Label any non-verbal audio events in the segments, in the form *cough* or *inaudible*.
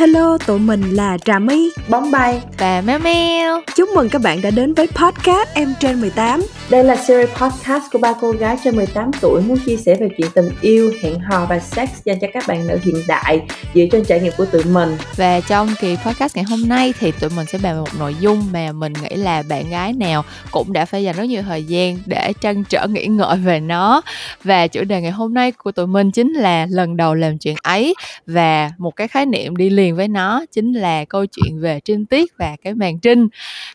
Hello, tụi mình là Trà My Bóng bay và Meo Meo. Chúc mừng các bạn đã đến với podcast Em Trên 18 Đây là series podcast của ba cô gái trên 18 tuổi muốn chia sẻ về chuyện tình yêu, hẹn hò và sex dành cho các bạn nữ hiện đại dựa trên trải nghiệm của tụi mình. Và trong kỳ podcast ngày hôm nay thì tụi mình sẽ bàn về một nội dung mà mình nghĩ là bạn gái nào cũng đã phải dành rất nhiều thời gian để trăn trở nghĩ ngợi về nó. Và chủ đề ngày hôm nay của tụi mình chính là lần đầu làm chuyện ấy và một cái khái niệm đi liền với nó chính là câu chuyện về trinh tiết và cái màn trinh.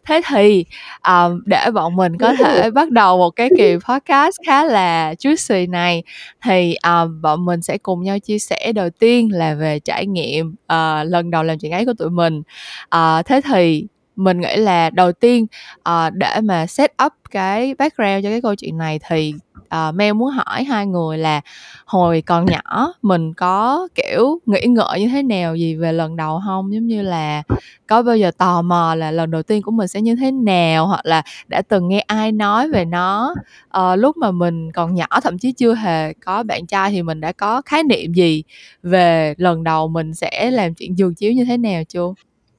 Thế thì um, để bọn mình có thể bắt đầu một cái kỳ podcast khá là juicy này thì um, bọn mình sẽ cùng nhau chia sẻ đầu tiên là về trải nghiệm uh, lần đầu làm chuyện ấy của tụi mình. Uh, thế thì mình nghĩ là đầu tiên uh, để mà set up cái background cho cái câu chuyện này thì uh, Mel muốn hỏi hai người là hồi còn nhỏ mình có kiểu nghĩ ngợi như thế nào gì về lần đầu không? Giống như là có bao giờ tò mò là lần đầu tiên của mình sẽ như thế nào? Hoặc là đã từng nghe ai nói về nó? Uh, lúc mà mình còn nhỏ thậm chí chưa hề có bạn trai thì mình đã có khái niệm gì về lần đầu mình sẽ làm chuyện giường chiếu như thế nào chưa?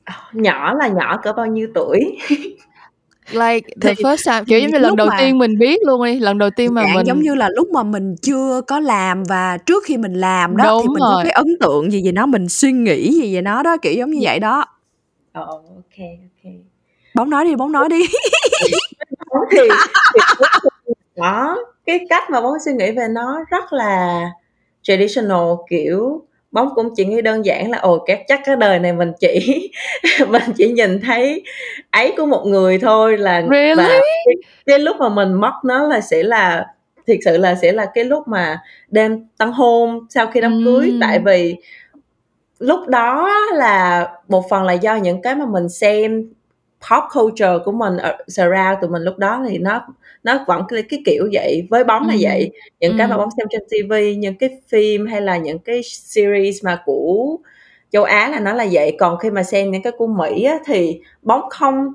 Ờ, nhỏ là nhỏ cỡ bao nhiêu tuổi? *laughs* like the Thì- first time kiểu giống như lần đầu mà- tiên mình biết luôn đi lần đầu tiên mà mình giống như là lúc mà mình chưa có làm và trước khi mình làm đó thì Đúng mình có rồi. cái ấn tượng gì về nó, mình suy nghĩ gì về nó đó, kiểu giống như vậy đó. Ồ, ok, ok. Bóng nói đi, bóng nói đi. Thì, thì đó, cái cách mà bóng suy nghĩ về nó rất là traditional kiểu bóng cũng chỉ nghĩ đơn giản là ồ các chắc cái đời này mình chỉ *laughs* mình chỉ nhìn thấy ấy của một người thôi là Really? và cái, cái lúc mà mình mất nó là sẽ là thiệt sự là sẽ là cái lúc mà đêm tân hôn sau khi đám cưới tại vì lúc đó là một phần là do những cái mà mình xem pop culture của mình ở surround tụi mình lúc đó thì nó nó vẫn cái, cái kiểu vậy với bóng là Ừm. vậy những cái mà Ừm. bóng xem trên TV những cái phim hay là những cái series mà của châu Á là nó là vậy còn khi mà xem những cái của Mỹ á, thì bóng không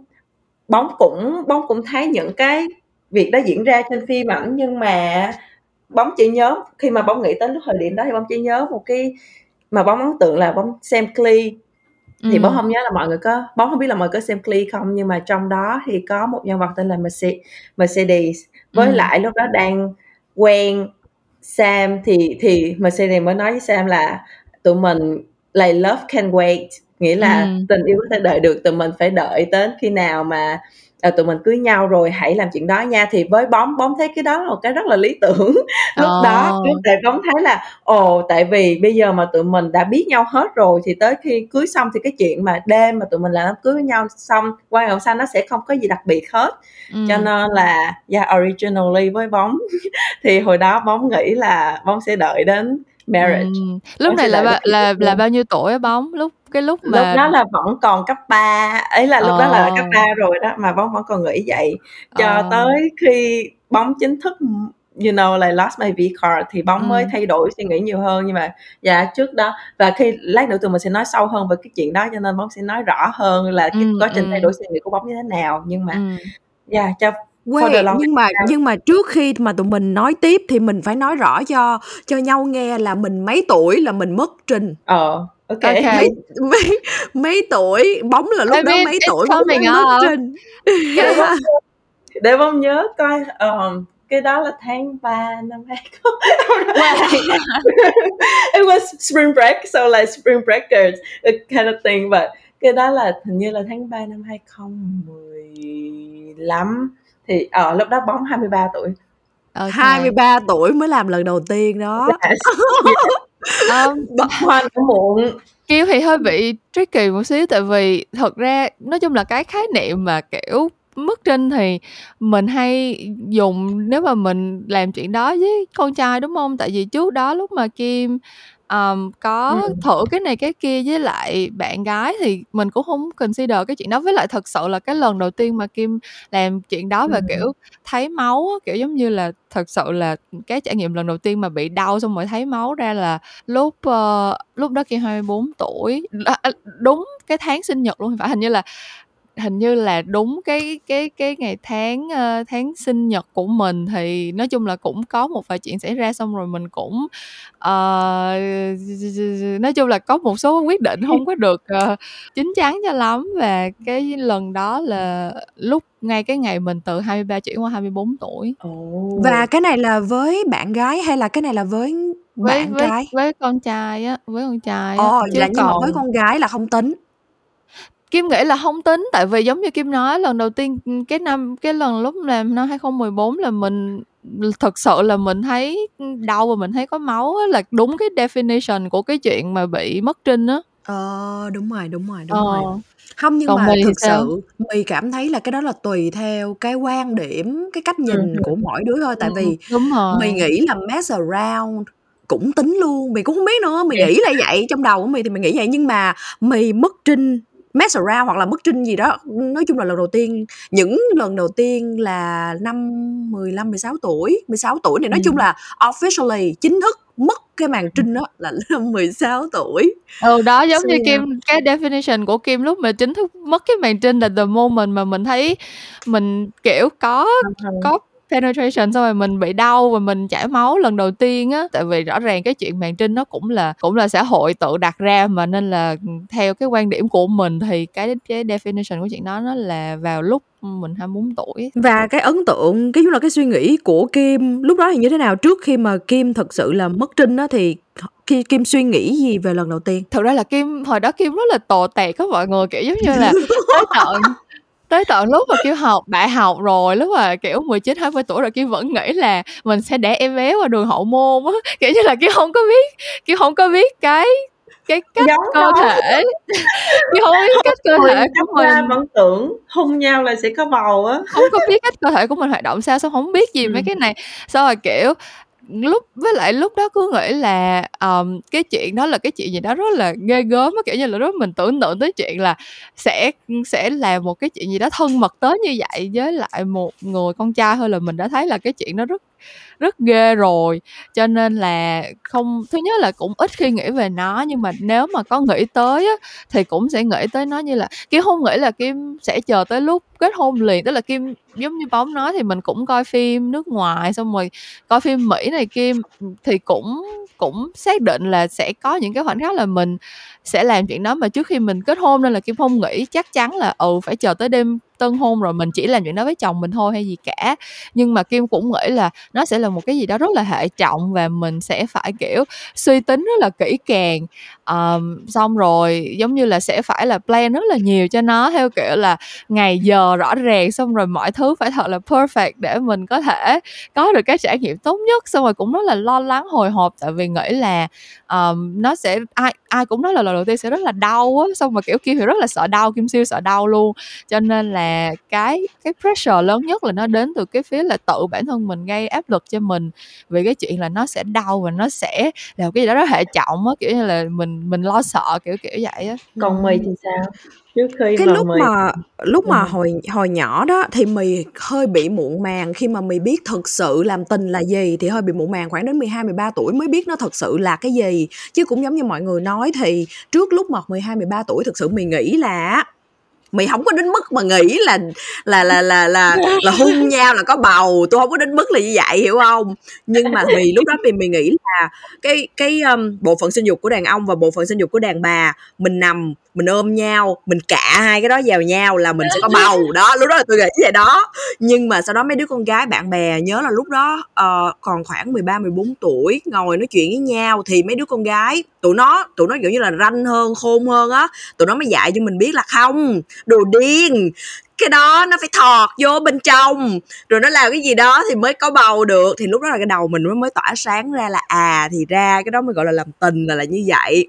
bóng cũng bóng cũng thấy những cái việc đó diễn ra trên phim ảnh nhưng mà bóng chỉ nhớ khi mà bóng nghĩ tới lúc thời điểm đó thì bóng chỉ nhớ một cái mà bóng ấn tượng là bóng xem Glee thì bóng Ừm. không nhớ là mọi người có bóng không biết là mọi người có xem Glee không nhưng mà trong đó thì có một nhân vật tên là Merce- Mercedes với Ừm. lại lúc đó đang quen Sam thì thì Mercedes mới nói với Sam là tụi mình like love can wait nghĩa là Ừm. tình yêu có thể đợi được tụi mình phải đợi đến khi nào mà à, tụi mình cưới nhau rồi hãy làm chuyện đó nha thì với bóng bóng thấy cái đó là một cái rất là lý tưởng *laughs* lúc đó Ồ. lúc tại bóng thấy là ồ tại vì bây giờ mà tụi mình đã biết nhau hết rồi thì tới khi cưới xong thì cái chuyện mà đêm mà tụi mình làm đám cưới với nhau xong qua ngày hôm sau nó sẽ không có gì đặc biệt hết Ừm. cho nên là yeah, originally với bóng *laughs* thì hồi đó bóng nghĩ là bóng sẽ đợi đến marriage Ừm. lúc này là là là hôn. bao nhiêu tuổi bóng lúc cái lúc lúc mà đó là vẫn còn cấp 3 ấy là lúc đó là cấp 3 rồi đó mà bóng vẫn còn nghĩ vậy cho Ờ. tới khi bóng chính thức you know like lost my V card thì bóng mới Ừm. thay đổi suy nghĩ nhiều hơn nhưng mà dạ trước đó và khi lát nữa tụi mình sẽ nói sâu hơn về cái chuyện đó cho nên bóng sẽ nói rõ hơn là cái Ừm, quá trình thay ừm. đổi suy nghĩ của bóng như thế nào nhưng mà dạ cho For the Wait, nhưng mà nhưng mà trước khi mà tụi mình nói tiếp thì mình phải nói rõ cho cho nhau nghe là mình mấy tuổi là mình mất trình. ờ ok Ok. Mấy mấy mấy tuổi, bóng là lúc I đó mean, mấy tuổi mới mất up. trình. để bóng *laughs* để bóng nhớ coi um, cái đó là tháng 3 năm 2000 *laughs* it was spring break so like spring breakers a kind of thing but cái đó là hình như là tháng 3 năm 2015 thì ở lúc đó bóng 23 tuổi Ok. 23 tuổi mới làm lần đầu tiên đó. yes. Um, bật hoa muộn Kiều thì hơi bị tricky một xíu tại vì thật ra nói chung là cái khái niệm mà kiểu mất trinh thì mình hay dùng nếu mà mình làm chuyện đó với con trai đúng không? Tại vì trước đó lúc mà Kim um, có Ừ. thử cái này cái kia với lại bạn gái thì mình cũng không consider cái chuyện đó với lại thật sự là cái lần đầu tiên mà Kim làm chuyện đó và Ừ. kiểu thấy máu kiểu giống như là thật sự là cái trải nghiệm lần đầu tiên mà bị đau xong rồi thấy máu ra là lúc ờ, lúc đó Kim 24 tuổi à, đúng cái tháng sinh nhật luôn phải hình như là hình như là đúng cái cái cái ngày tháng uh, tháng sinh nhật của mình thì nói chung là cũng có một vài chuyện xảy ra xong rồi mình cũng uh, nói chung là có một số quyết định không có được uh, chín chắn cho lắm và cái lần đó là lúc ngay cái ngày mình từ 23 chuyển qua 24 tuổi. Oh. Và cái này là với bạn gái hay là cái này là với với bạn với trai? với con trai á, với con trai Ồ, vậy là nhưng mà với con gái là không tính. Kim nghĩ là không tính tại vì giống như Kim nói lần đầu tiên cái năm cái lần lúc làm năm 2014 là mình thực sự là mình thấy đau và mình thấy có máu á, là đúng cái definition của cái chuyện mà bị mất trinh á. Ờ, đúng rồi, đúng rồi, đúng Ờ. rồi. Không, nhưng Còn mà thực sao? sự mì cảm thấy là cái đó là tùy theo cái quan điểm, cái cách nhìn Ừm. của mỗi đứa thôi. Tại Ừm, vì đúng rồi. mì nghĩ là mess around cũng tính luôn, mì cũng không biết nữa, mì nghĩ là vậy, trong đầu của mì thì mì nghĩ vậy nhưng mà mì mất trinh, mess around hoặc là mất trinh gì đó, nói chung là lần đầu tiên những lần đầu tiên là năm 15, 16 tuổi, 16 tuổi thì nói chung Ừm. là officially chính thức mất cái màn trinh đó là năm *laughs* 16 tuổi. Ừ, đó, giống So như. Kim cái definition của Kim lúc mà chính thức mất cái màn trinh là the moment mà mình thấy mình, kiểu, có có penetration xong rồi mình bị đau và mình chảy máu lần đầu tiên á. Tại vì rõ ràng cái chuyện màn trinh nó cũng là cũng là xã hội tự đặt ra mà nên là, theo cái quan điểm của mình thì cái cái definition của chuyện đó nó là vào lúc mình 24 tuổi. Và cái ấn tượng, cái là cái suy nghĩ của Kim lúc đó thì như thế nào? Trước khi mà Kim thực sự là mất trinh á thì khi Kim suy nghĩ gì về lần đầu tiên? Thực ra là Kim hồi đó Kim rất là tồi tẹt á mọi người, kiểu, giống như là *laughs* tới tận tới tận lúc mà Kim học đại học rồi, lúc mà, kiểu, 19, 20 tuổi rồi Kim vẫn nghĩ là mình sẽ đẻ em bé qua đường hậu môn á, kiểu như là, Kim hông có biết Kim hông có biết cái cái cách Giống cơ đâu. thể Kim hông có biết cách cơ thể của 3 mình. vẫn tưởng hôn nhau là sẽ có bầu á. Hông có biết cách cơ thể của mình hoạt động sao, xong hổng biết gì mấy Ừm. cái này. Xong rồi, kiểu, lúc với lại lúc đó cứ nghĩ là, um, cái chuyện đó là cái chuyện gì đó rất là ghê gớm kiểu như là, lúc mình tưởng tượng tới chuyện là sẽ sẽ làm một cái chuyện gì đó thân mật tới như vậy với lại một người con trai thôi là mình đã thấy là cái chuyện đó rất rất ghê rồi. Cho nên là không thứ nhất là cũng ít khi nghĩ về nó, nhưng mà nếu mà có nghĩ tới á, thì cũng sẽ nghĩ tới nó như là Kim không nghĩ là Kim sẽ chờ tới lúc kết hôn liền. Tức là Kim giống như Bóng nói thì mình cũng coi phim nước ngoài, xong rồi coi phim Mỹ này kim thì cũng cũng xác định là sẽ có những cái khoảnh khắc là mình sẽ làm chuyện đó mà trước khi mình kết hôn, nên là Kim không nghĩ chắc chắn là, ừ, phải chờ tới đêm tân hôn rồi mình chỉ làm chuyện đó với chồng mình thôi hay gì cả. Nhưng mà Kim cũng nghĩ là nó sẽ là một cái gì đó rất là hệ trọng và mình sẽ phải, kiểu, suy tính rất là kỹ càng. um, xong rồi giống như là sẽ phải là plan rất là nhiều cho nó theo kiểu là ngày giờ rõ ràng, xong rồi mọi thứ phải thật là perfect để mình có thể có được cái trải nghiệm tốt nhất. Xong rồi cũng rất là lo lắng, hồi hộp tại vì nghĩ là, um, nó sẽ ai ai cũng nói là lần đầu tiên sẽ rất là đau á, xong mà kiểu, Kim thì rất là sợ đau, Kim siêu sợ đau luôn. Cho nên là cái cái pressure lớn nhất là nó đến từ cái phía là tự bản thân mình gây áp lực cho mình về cái chuyện là nó sẽ đau và nó sẽ là cái gì đó rất hệ trọng á, kiểu như là, mình mình lo sợ, kiểu, kiểu vậy á. Còn mì thì sao? Trước khi Cái mà lúc mì mà lúc mà hồi hồi nhỏ đó thì mì hơi bị muộn màng khi mà mì biết thực sự làm tình là gì, thì hơi bị muộn màng, khoảng đến 12, 13 tuổi mới biết nó thực sự là cái gì. Chứ cũng giống như mọi người nói thì trước lúc mà 12, 13 tuổi thực sự mì nghĩ là mày mì có đến mức mà nghĩ là là là là là là hôn nhau là có bầu, tôi không có đến mức là như vậy, hiểu không? Nhưng mà mì lúc đó thì mì nghĩ là cái cái, um, bộ phận sinh dục của đàn ông và bộ phận sinh dục của đàn bà, mình nằm, mình ôm nhau, mình cạ hai cái đó vào nhau là mình sẽ có bầu. Đó, lúc đó là tôi nghĩ vậy đó. Nhưng mà sau đó mấy đứa con gái bạn bè nhớ là lúc đó, uh, còn khoảng 13, 14 tuổi, ngồi nói chuyện với nhau thì mấy đứa con gái tụi nó tụi nó, kiểu như là, ranh hơn, khôn hơn á, tụi nó mới dạy cho mình biết là không, đồ điên, cái đó nó phải thọt vô bên trong, rồi nó làm cái gì đó thì mới có bầu được. Thì lúc đó là cái đầu mình mới mới tỏa sáng ra là, à, thì ra cái đó mới gọi là làm tình là là như vậy.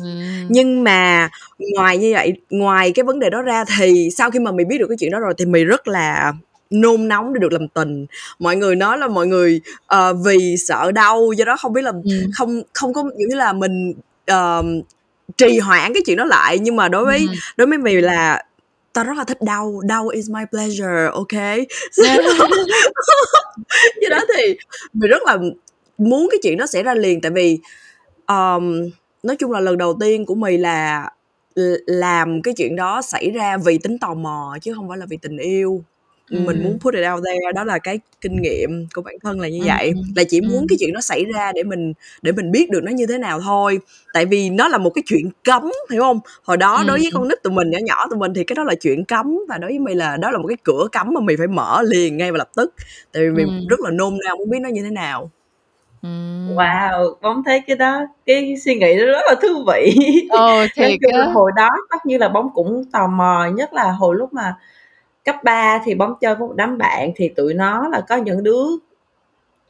Ừm. Nhưng mà ngoài như vậy, ngoài cái vấn đề đó ra thì sau khi mà mì biết được cái chuyện đó rồi thì mì rất là nôn nóng để được làm tình. Mọi người nói là mọi người, ờ, vì sợ đau do đó không biết làm Ừm. không không có, kiểu như là, mình, ờm, trì hoãn cái chuyện đó lại. Nhưng mà đối với Ừm. đối với mì là tao rất là thích đau, đau is my pleasure, ô kê? Do đó thì mì rất là muốn cái chuyện đó xảy ra liền tại vì, ờm, nói chung là lần đầu tiên của mì là làm cái chuyện đó xảy ra vì tính tò mò chứ không phải là vì tình yêu mình muốn put it out there đó là cái kinh nghiệm của bản thân là như vậy. là chỉ muốn cái chuyện đó xảy ra để mình để mình biết được nó như thế nào thôi. Tại vì nó là một cái chuyện cấm hiểu không? Hồi đó đối với con nít tụi mình nhỏ nhỏ tụi mình thì cái đó là chuyện cấm và đối với mày là đó là một cái cửa cấm mà mình phải mở liền ngay và lập tức. Tại vì mình rất là nôn nao muốn biết nó như thế nào. Wow, bóng thấy cái đó cái suy nghĩ đó rất là thú vị. *laughs* Ờ, Nói thiệt hồi đó tất nhiên là bóng cũng tò mò, nhất là hồi lúc mà cấp 3 thì bóng chơi với một đám bạn thì tụi nó là có những đứa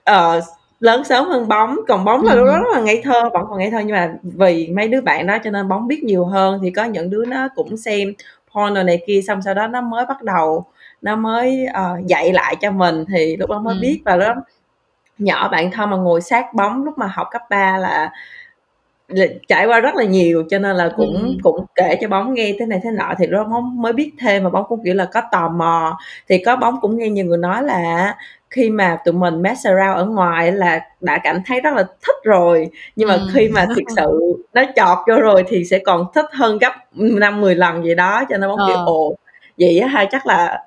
ờ, lớn sớm hơn bóng, còn bóng là lúc đó Ừm. rất là ngây thơ, vẫn còn ngây thơ nhưng mà vì mấy đứa bạn đó cho nên bóng biết nhiều hơn thì có những đứa nó cũng xem porn đồ này kia xong sau đó nó mới bắt đầu nó mới ờ, dạy lại cho mình thì lúc đó mới Ừm. biết và lúc đó nhỏ bạn thân mà ngồi sát bóng lúc mà học cấp 3 là là trải qua rất là nhiều cho nên là cũng Ừm. cũng kể cho bóng nghe thế này thế nọ thì lúc đó bóng mới biết thêm và bóng cũng kiểu là có tò mò thì có bóng cũng nghe nhiều người nói là khi mà tụi mình mess around ở ngoài là đã cảm thấy rất là thích rồi nhưng mà Ừm. khi mà thực sự nó chọt vô rồi thì sẽ còn thích hơn gấp năm mười lần gì đó cho nên bóng kiểu Ờ. ồ vậy á ha chắc là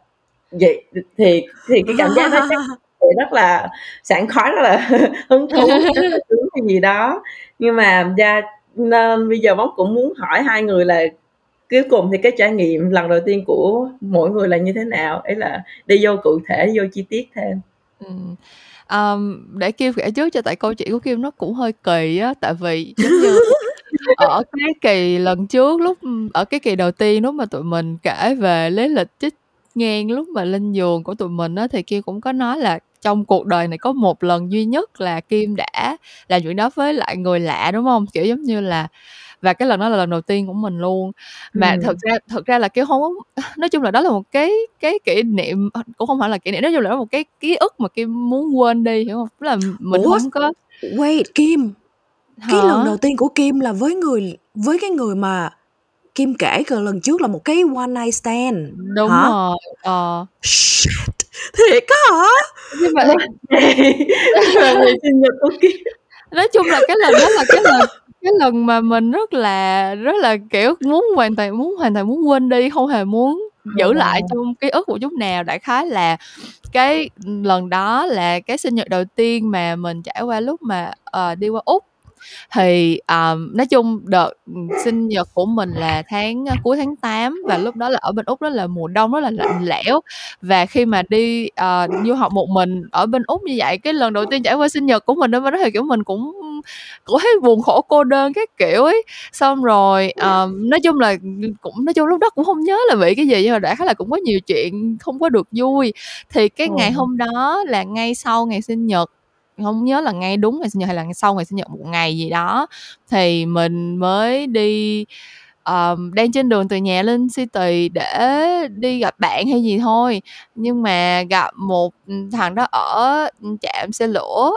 vậy thì thì cái cảm giác đó chắc *laughs* rất là sảng khoái rất là *laughs* hứng thú hay *laughs* gì đó. Nhưng mà yeah, nên bây giờ bóng cũng muốn hỏi hai người là cuối cùng thì cái trải nghiệm lần đầu tiên của mỗi người là như thế nào? Ấy là đi vô cụ thể vô chi tiết thêm. Ừm. Ờm, để Kim kể trước cho tại câu chuyện của Kim nó cũng hơi kỳ á, tại vì giống như *laughs* ở cái kỳ lần trước lúc ở cái kỳ đầu tiên lúc mà tụi mình kể về lý lịch chích ngang lúc mà lên giường của tụi mình á, thì Kim cũng có nói là trong cuộc đời này có một lần duy nhất là Kim đã làm chuyện đó với lại người lạ, đúng hông? Kiểu, giống như là và cái lần đó là lần đầu tiên của mình luôn. Mà Ừm. thực ra thực ra là Kim hông có nói chung là đó là một cái cái kỷ niệm ờ, cũng hông phải là kỷ niệm, nói chung là đó là một cái ký ức mà Kim muốn quên đi, hiểu hông? Tức là mình Ủa? hông có Wait, Kim, cái lần Hả? đầu tiên của Kim là với người với cái người mà Kim kể c lần trước là một cái one night stand Đúng hả? rồi, ờ. Shit! Thiệt á hả? Nhưng mà là ngày sinh nhật của Kim. nói chung là cái lần đó là cái lần cái lần mà mình rất là rất là, kiểu, muốn hoàn toàn muốn hoàn toàn muốn quên đi, không hề muốn giữ lại trong ký ức một chút nào. Đại khái là cái lần đó là cái sinh nhật đầu tiên mà mình trải qua lúc mà, ờ, đi qua Úc. Thì, ờm, nói chung đợt, sinh nhật của mình là tháng cuối tháng 8 và lúc đó là ở bên Úc đó là mùa đông rất là lạnh lẽo. Và khi mà đi, ờ, du học một mình ở bên Úc như vậy, cái lần đầu tiên trải qua sinh nhật của mình ở bên đó thì, kiểu, mình cũng cũng thấy buồn khổ, cô đơn các kiểu ấy. Xong rồi, ờm, nói chung là, cũng nói chung lúc đó cũng hông nhớ là bị cái gì, nhưng mà đại khái là cũng có nhiều chuyện không có được vui. Thì cái ngày Ờ. hôm đó là ngay sau ngày sinh nhật, không nhớ là ngay đúng ngày sinh nhật hay là sau ngày sinh nhật một ngày gì đó, thì mình mới đi um, đang trên đường từ nhà lên City để đi gặp bạn hay gì thôi. Nhưng mà gặp một thằng đó ở trạm xe lửa,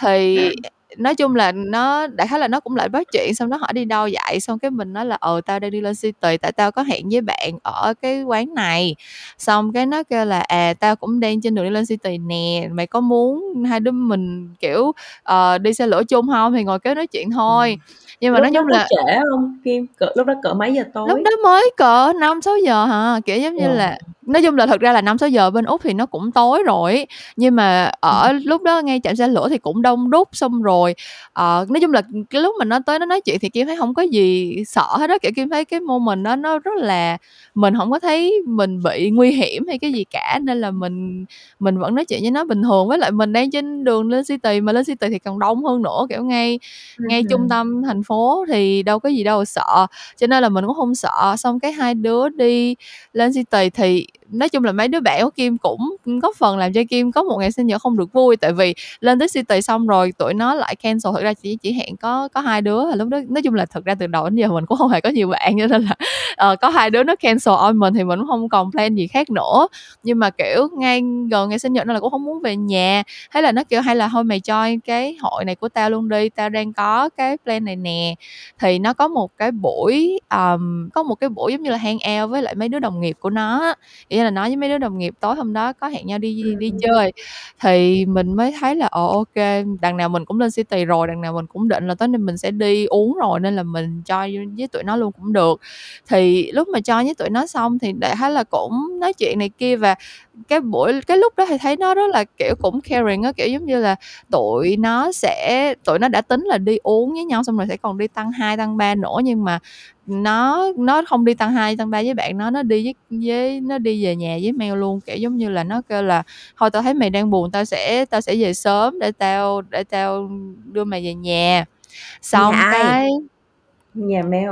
thì ừ nói chung là nó đại khái là nó cũng lại bắt chuyện, xong nó hỏi đi đâu vậy, xong cái mình nói là "Ừ, tao đang đi lên City tại tao có hẹn với bạn ở cái quán này." Xong cái nó kêu là "À, tao cũng đang trên đường đi lên City nè, mày có muốn hai đứa mình, kiểu, ờ, đi xe lửa chung hông thì ngồi kế nói chuyện thôi." Nhưng mà Lúc nói chung là trễ hông Kim? Cỡ lúc đó cỡ mấy giờ Lúc tối? đó mới cỡ 5:00-6:00 à, kiểu, giống như Ờ. là nói chung là thật ra là 5:00-6:00 bên Úc thì nó cũng tối rồi nhưng mà ở lúc đó ngay trạm xe lửa thì cũng đông đúc. Xong rồi, ờ, nói chung là cái lúc mà nó tới nó nói chuyện thì Kim thấy hổng có gì sợ hết á, kiểu, Kim thấy cái moment đó nó rất là mình hổng có thấy mình bị nguy hiểm hay cái gì cả, nên là mình mình vẫn nói chuyện với nó bình thường. Với lại mình đang trên đường lên City, mà lên City thì còn đông hơn nữa, kiểu, ngay ngay trung tâm thành phố thì đâu có gì đâu sợ, cho nên là mình cũng hông sợ. Xong cái hai đứa đi lên City thì nói chung là mấy đứa bạn của Kim cũng góp phần làm cho Kim có một ngày sinh nhật không được vui, tại vì lên tới City xong rồi tụi nó lại cancel. Thật ra chỉ chỉ hẹn có có hai đứa, lúc đó nói chung là thật ra từ đầu đến giờ mình cũng không hề có nhiều bạn, cho nên là, uh, có hai đứa nó cancel on mình thì mình cũng không còn plan gì khác nữa. Nhưng mà, kiểu, ngay gần ngày sinh nhật nên là cũng không muốn về nhà, thế là nó kêu "Hay là thôi mày join cái hội này của tao luôn đi, tao đang có cái plan này nè." Thì nó có một cái buổi, um, có một cái buổi giống như là hang out với lại mấy đứa đồng nghiệp của nó thì ý là nói với mấy đứa đồng nghiệp tối hôm đó có hẹn nhau đi đi chơi. Thì mình mới thấy là ồ ok đằng nào mình cũng lên city rồi đằng nào mình cũng định là tối nay mình sẽ đi uống rồi nên là mình cho với tụi nó luôn cũng được. Thì lúc mà cho với tụi nó xong thì đại thấy là cũng nói chuyện này kia và cái buổi cái lúc đó thì thấy nó rất là kiểu cũng caring á kiểu giống như là tụi nó sẽ tụi nó đã tính là đi uống với nhau xong rồi sẽ còn đi tăng 2, tăng 3 nữa nhưng mà nó nó không đi tăng 2, tăng 3 với bạn nó nó đi với với nó đi về nhà với Mel luôn kiểu giống như là nó kêu là thôi tao thấy mày đang buồn tao sẽ tao sẽ về sớm để tao để tao đưa mày về nhà. Xong Nhà cái Nhà Mel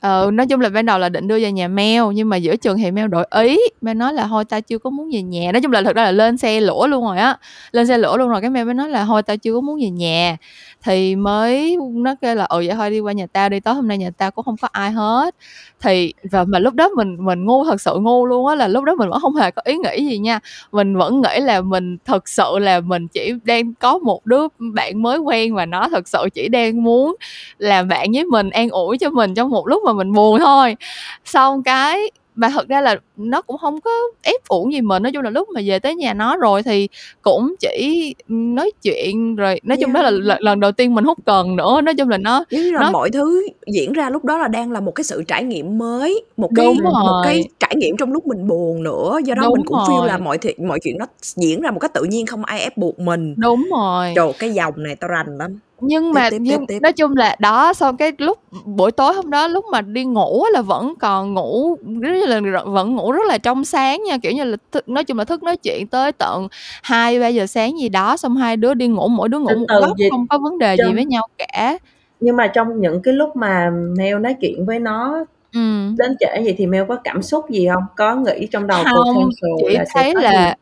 ờ nói chung là ban đầu là định đưa về nhà meo nhưng mà giữa trường thì meo đổi ý. Meo nói là, thôi tao chưa có muốn về nhà. Nói chung là thật ra là lên xe lửa luôn rồi á. Lên xe lửa luôn rồi, cái meo mới nói là, thôi tao chưa có muốn về nhà. Thì mới nó kêu là ừ vậy thôi đi qua nhà tao đi, tối hôm nay nhà tao cũng không có ai hết thì, và mà lúc đó mình mình ngu, thật sự ngu luôn á, là lúc đó mình vẫn không hề có ý nghĩ gì nha. Mình vẫn nghĩ là mình thật sự là mình chỉ đang có một đứa bạn mới quen và nó thật sự chỉ đang muốn làm bạn với mình, an ủi cho mình trong một lúc mà mình buồn thôi. Xong cái mà thật ra là nó cũng không có ép uổng gì mình nói chung là lúc mà về tới nhà nó rồi thì cũng chỉ nói chuyện rồi nói chung Yeah. đó là lần, đầu tiên mình hút cần nữa nói chung là nó là nó mọi thứ diễn ra lúc đó là đang là một cái sự trải nghiệm mới, một cái đúng một cái rồi trải nghiệm trong lúc mình buồn nữa, do đó đúng mình cũng feel là rồi mọi thi mọi chuyện nó diễn ra một cách tự nhiên không ai ép buộc mình. đúng rồi Trời cái dòng này tao rành lắm. Nhưng Tiếp mà tiếp tiếp nhưng tiếp. nói chung là đó xong cái lúc buổi tối hôm đó lúc mà đi ngủ á là vẫn còn ngủ rất là vẫn ngủ rất là trong sáng nha kiểu như là thức, nói chung là thức nói chuyện tới tận hai ba giờ sáng gì đó xong hai đứa đi ngủ mỗi đứa ngủ Từ một từ góc gì không có vấn đề gì trong với nhau cả nhưng mà trong những cái lúc mà Mel nói chuyện với nó ừ. đến trễ vậy thì Mel có cảm xúc gì không có nghĩ trong đầu không potential chỉ là sẽ thấy có gì là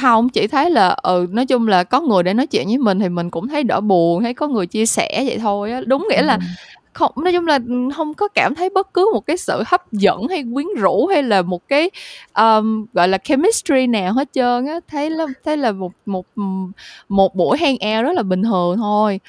không chỉ thấy là ừ nói chung là có người để nói chuyện với mình thì mình cũng thấy đỡ buồn thấy có người chia sẻ vậy thôi á. Đúng nghĩa là ừ. không nói chung là không có cảm thấy bất cứ một cái sự hấp dẫn hay quyến rũ hay là một cái um, gọi là chemistry nào hết trơn á. Thấy là thấy là một một một buổi hang out rất là bình thường thôi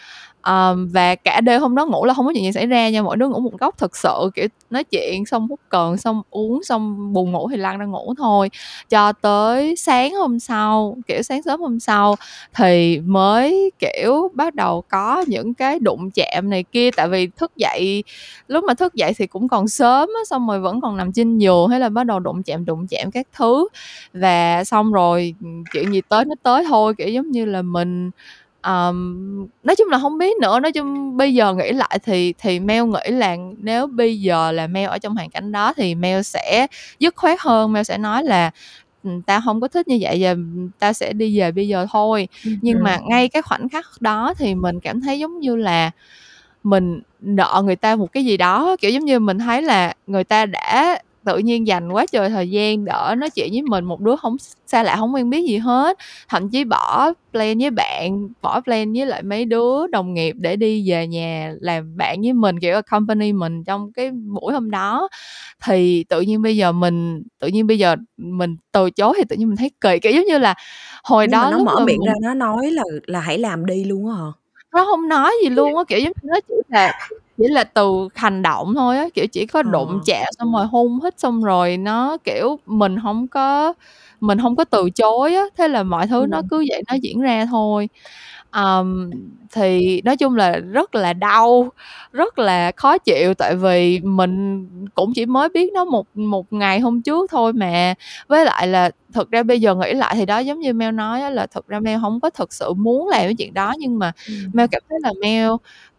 um, và cả đêm hôm đó ngủ là không có chuyện gì xảy ra nha mỗi đứa ngủ một góc thật sự kiểu nói chuyện xong hút cần xong uống xong buồn ngủ thì lăn ra ngủ thôi. Cho tới sáng hôm sau kiểu sáng sớm hôm sau thì mới kiểu bắt đầu có những cái đụng chạm này kia. Tại vì thức dậy lúc mà thức dậy thì cũng còn sớm á xong rồi vẫn còn nằm trên giường hay là bắt đầu đụng chạm đụng chạm các thứ. Và xong rồi chuyện gì tới nó tới thôi kiểu giống như là mình um, nói chung là không biết nữa. Nói chung bây giờ nghĩ lại thì thì Mel nghĩ là nếu bây giờ là Mel ở trong hoàn cảnh đó thì Mel sẽ dứt khoát hơn. Mel sẽ nói là "Ừ, tao không có thích như vậy và tao sẽ đi về bây giờ thôi. Nhưng mà ngay cái khoảnh khắc đó thì mình cảm thấy giống như là mình nợ người ta một cái gì đó. Kiểu giống như mình thấy là người ta đã tự nhiên dành quá trời thời gian đỡ nói chuyện với mình một đứa không xa lạ không quen biết gì hết thậm chí bỏ plan với bạn bỏ plan với lại mấy đứa đồng nghiệp để đi về nhà làm bạn với mình kiểu company mình trong cái buổi hôm đó thì tự nhiên bây giờ mình tự nhiên bây giờ mình từ chối thì tự nhiên mình thấy kỳ kiểu giống như là hồi Nhưng đó nó mở miệng mình ra nó nói là là hãy làm đi luôn á hả? nó không nói gì luôn á kiểu giống như nó chỉ là chỉ là từ hành động thôi á kiểu chỉ có đụng Ờ. chạm xong rồi hôn hít xong rồi nó kiểu mình không có mình không có từ chối á thế là mọi thứ nó Ừ. cứ vậy nó diễn ra thôi Ờm, thì nói chung là rất là đau rất là khó chịu tại vì mình cũng chỉ mới biết nó một một ngày hôm trước thôi mà với lại là thực ra bây giờ nghĩ lại thì đó giống như Mel nói á, là thực ra Mel không có thực sự muốn làm cái chuyện đó nhưng mà Ừ. Mel cảm thấy là Mel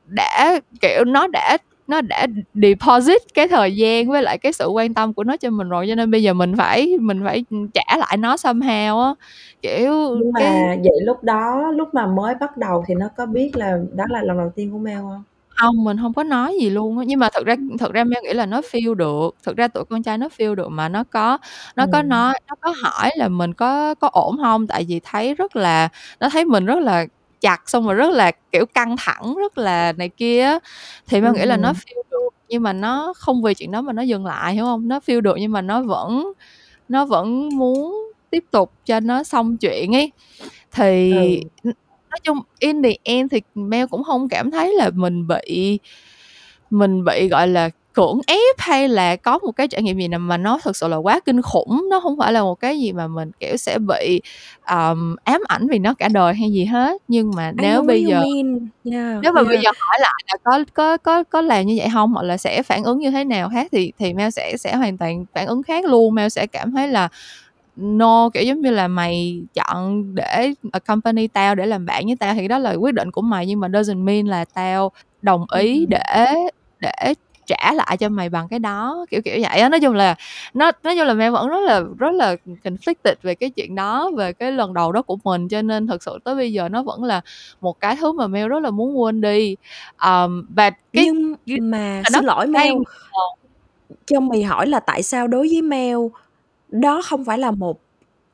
đã kiểu nó đã nó đã deposit cái thời gian với lại cái sự quan tâm của nó cho mình rồi cho nên bây giờ mình phải mình phải trả lại nó somehow á. Kiểu nhưng cái mà vậy lúc đó lúc mà mới bắt đầu thì nó có biết là đó là lần đầu tiên của Mel không? Không mình không có nói gì luôn á. Nhưng mà thực ra thực ra Mel nghĩ là nó feel được. Thực ra tụi con trai nó feel được mà nó có nó có ừ. nói nó có hỏi là mình có có ổn không? Tại vì thấy rất là nó thấy mình rất là chặt xong rồi rất là kiểu căng thẳng rất là này kia thì Mel nghĩ là nó Ừ. feel được nhưng mà nó không vì chuyện đó mà nó dừng lại hiểu không nó feel được nhưng mà nó vẫn nó vẫn muốn tiếp tục cho nó xong chuyện ấy thì Ừ. nói chung in the end thì Mel cũng không cảm thấy là mình bị mình bị gọi là cưỡng ép hay là có một cái trải nghiệm gì nào mà nó thực sự là quá kinh khủng nó không phải là một cái gì mà mình kiểu sẽ bị um, ám ảnh vì nó cả đời hay gì hết nhưng mà nếu bây giờ mean. Yeah, nếu mà bây yeah. giờ hỏi lại là có có có có làm như vậy không hoặc là sẽ phản ứng như thế nào khác thì thì Mel sẽ sẽ hoàn toàn phản ứng khác luôn Mel sẽ cảm thấy là no kiểu giống như là mày chọn để accompany tao để làm bạn với tao thì đó là quyết định của mày nhưng mà doesn't mean là tao đồng ý Ừm. để để trả lại cho mày bằng cái đó kiểu kiểu vậy á. Nói chung là nó nói chung là mẹ vẫn rất là rất là conflicted về cái chuyện đó về cái lần đầu đó của mình. Cho nên thật sự tới bây giờ nó vẫn là một cái thứ mà Mel rất là muốn quên đi. Um, và cái Nhưng mà là nó xin lỗi Mel, cho mày hỏi là tại sao đối với Mel đó không phải là một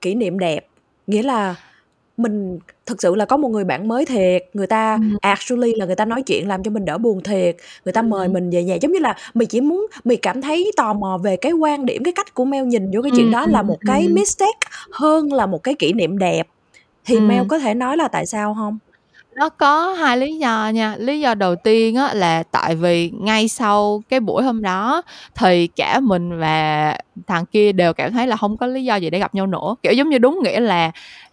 kỷ niệm đẹp? Nghĩa là mình thực sự là có một người bạn mới thiệt, người ta Ừm. actually là người ta nói chuyện làm cho mình đỡ buồn thiệt, người ta mời mình về nhà. Giống như là mày chỉ muốn mày cảm thấy tò mò về cái quan điểm, cái cách của Mel nhìn vô cái chuyện Ừm, đó là một cái mistake hơn là một cái kỷ niệm đẹp. Thì Mel Ừm. có thể nói là tại sao hông? Nó có hai lý do nha. Lý do đầu tiên á là tại vì ngay sau cái buổi hôm đó thì cả mình và thằng kia đều cảm thấy là hông có lý do gì để gặp nhau nữa. Kiểu, giống như, đúng nghĩa là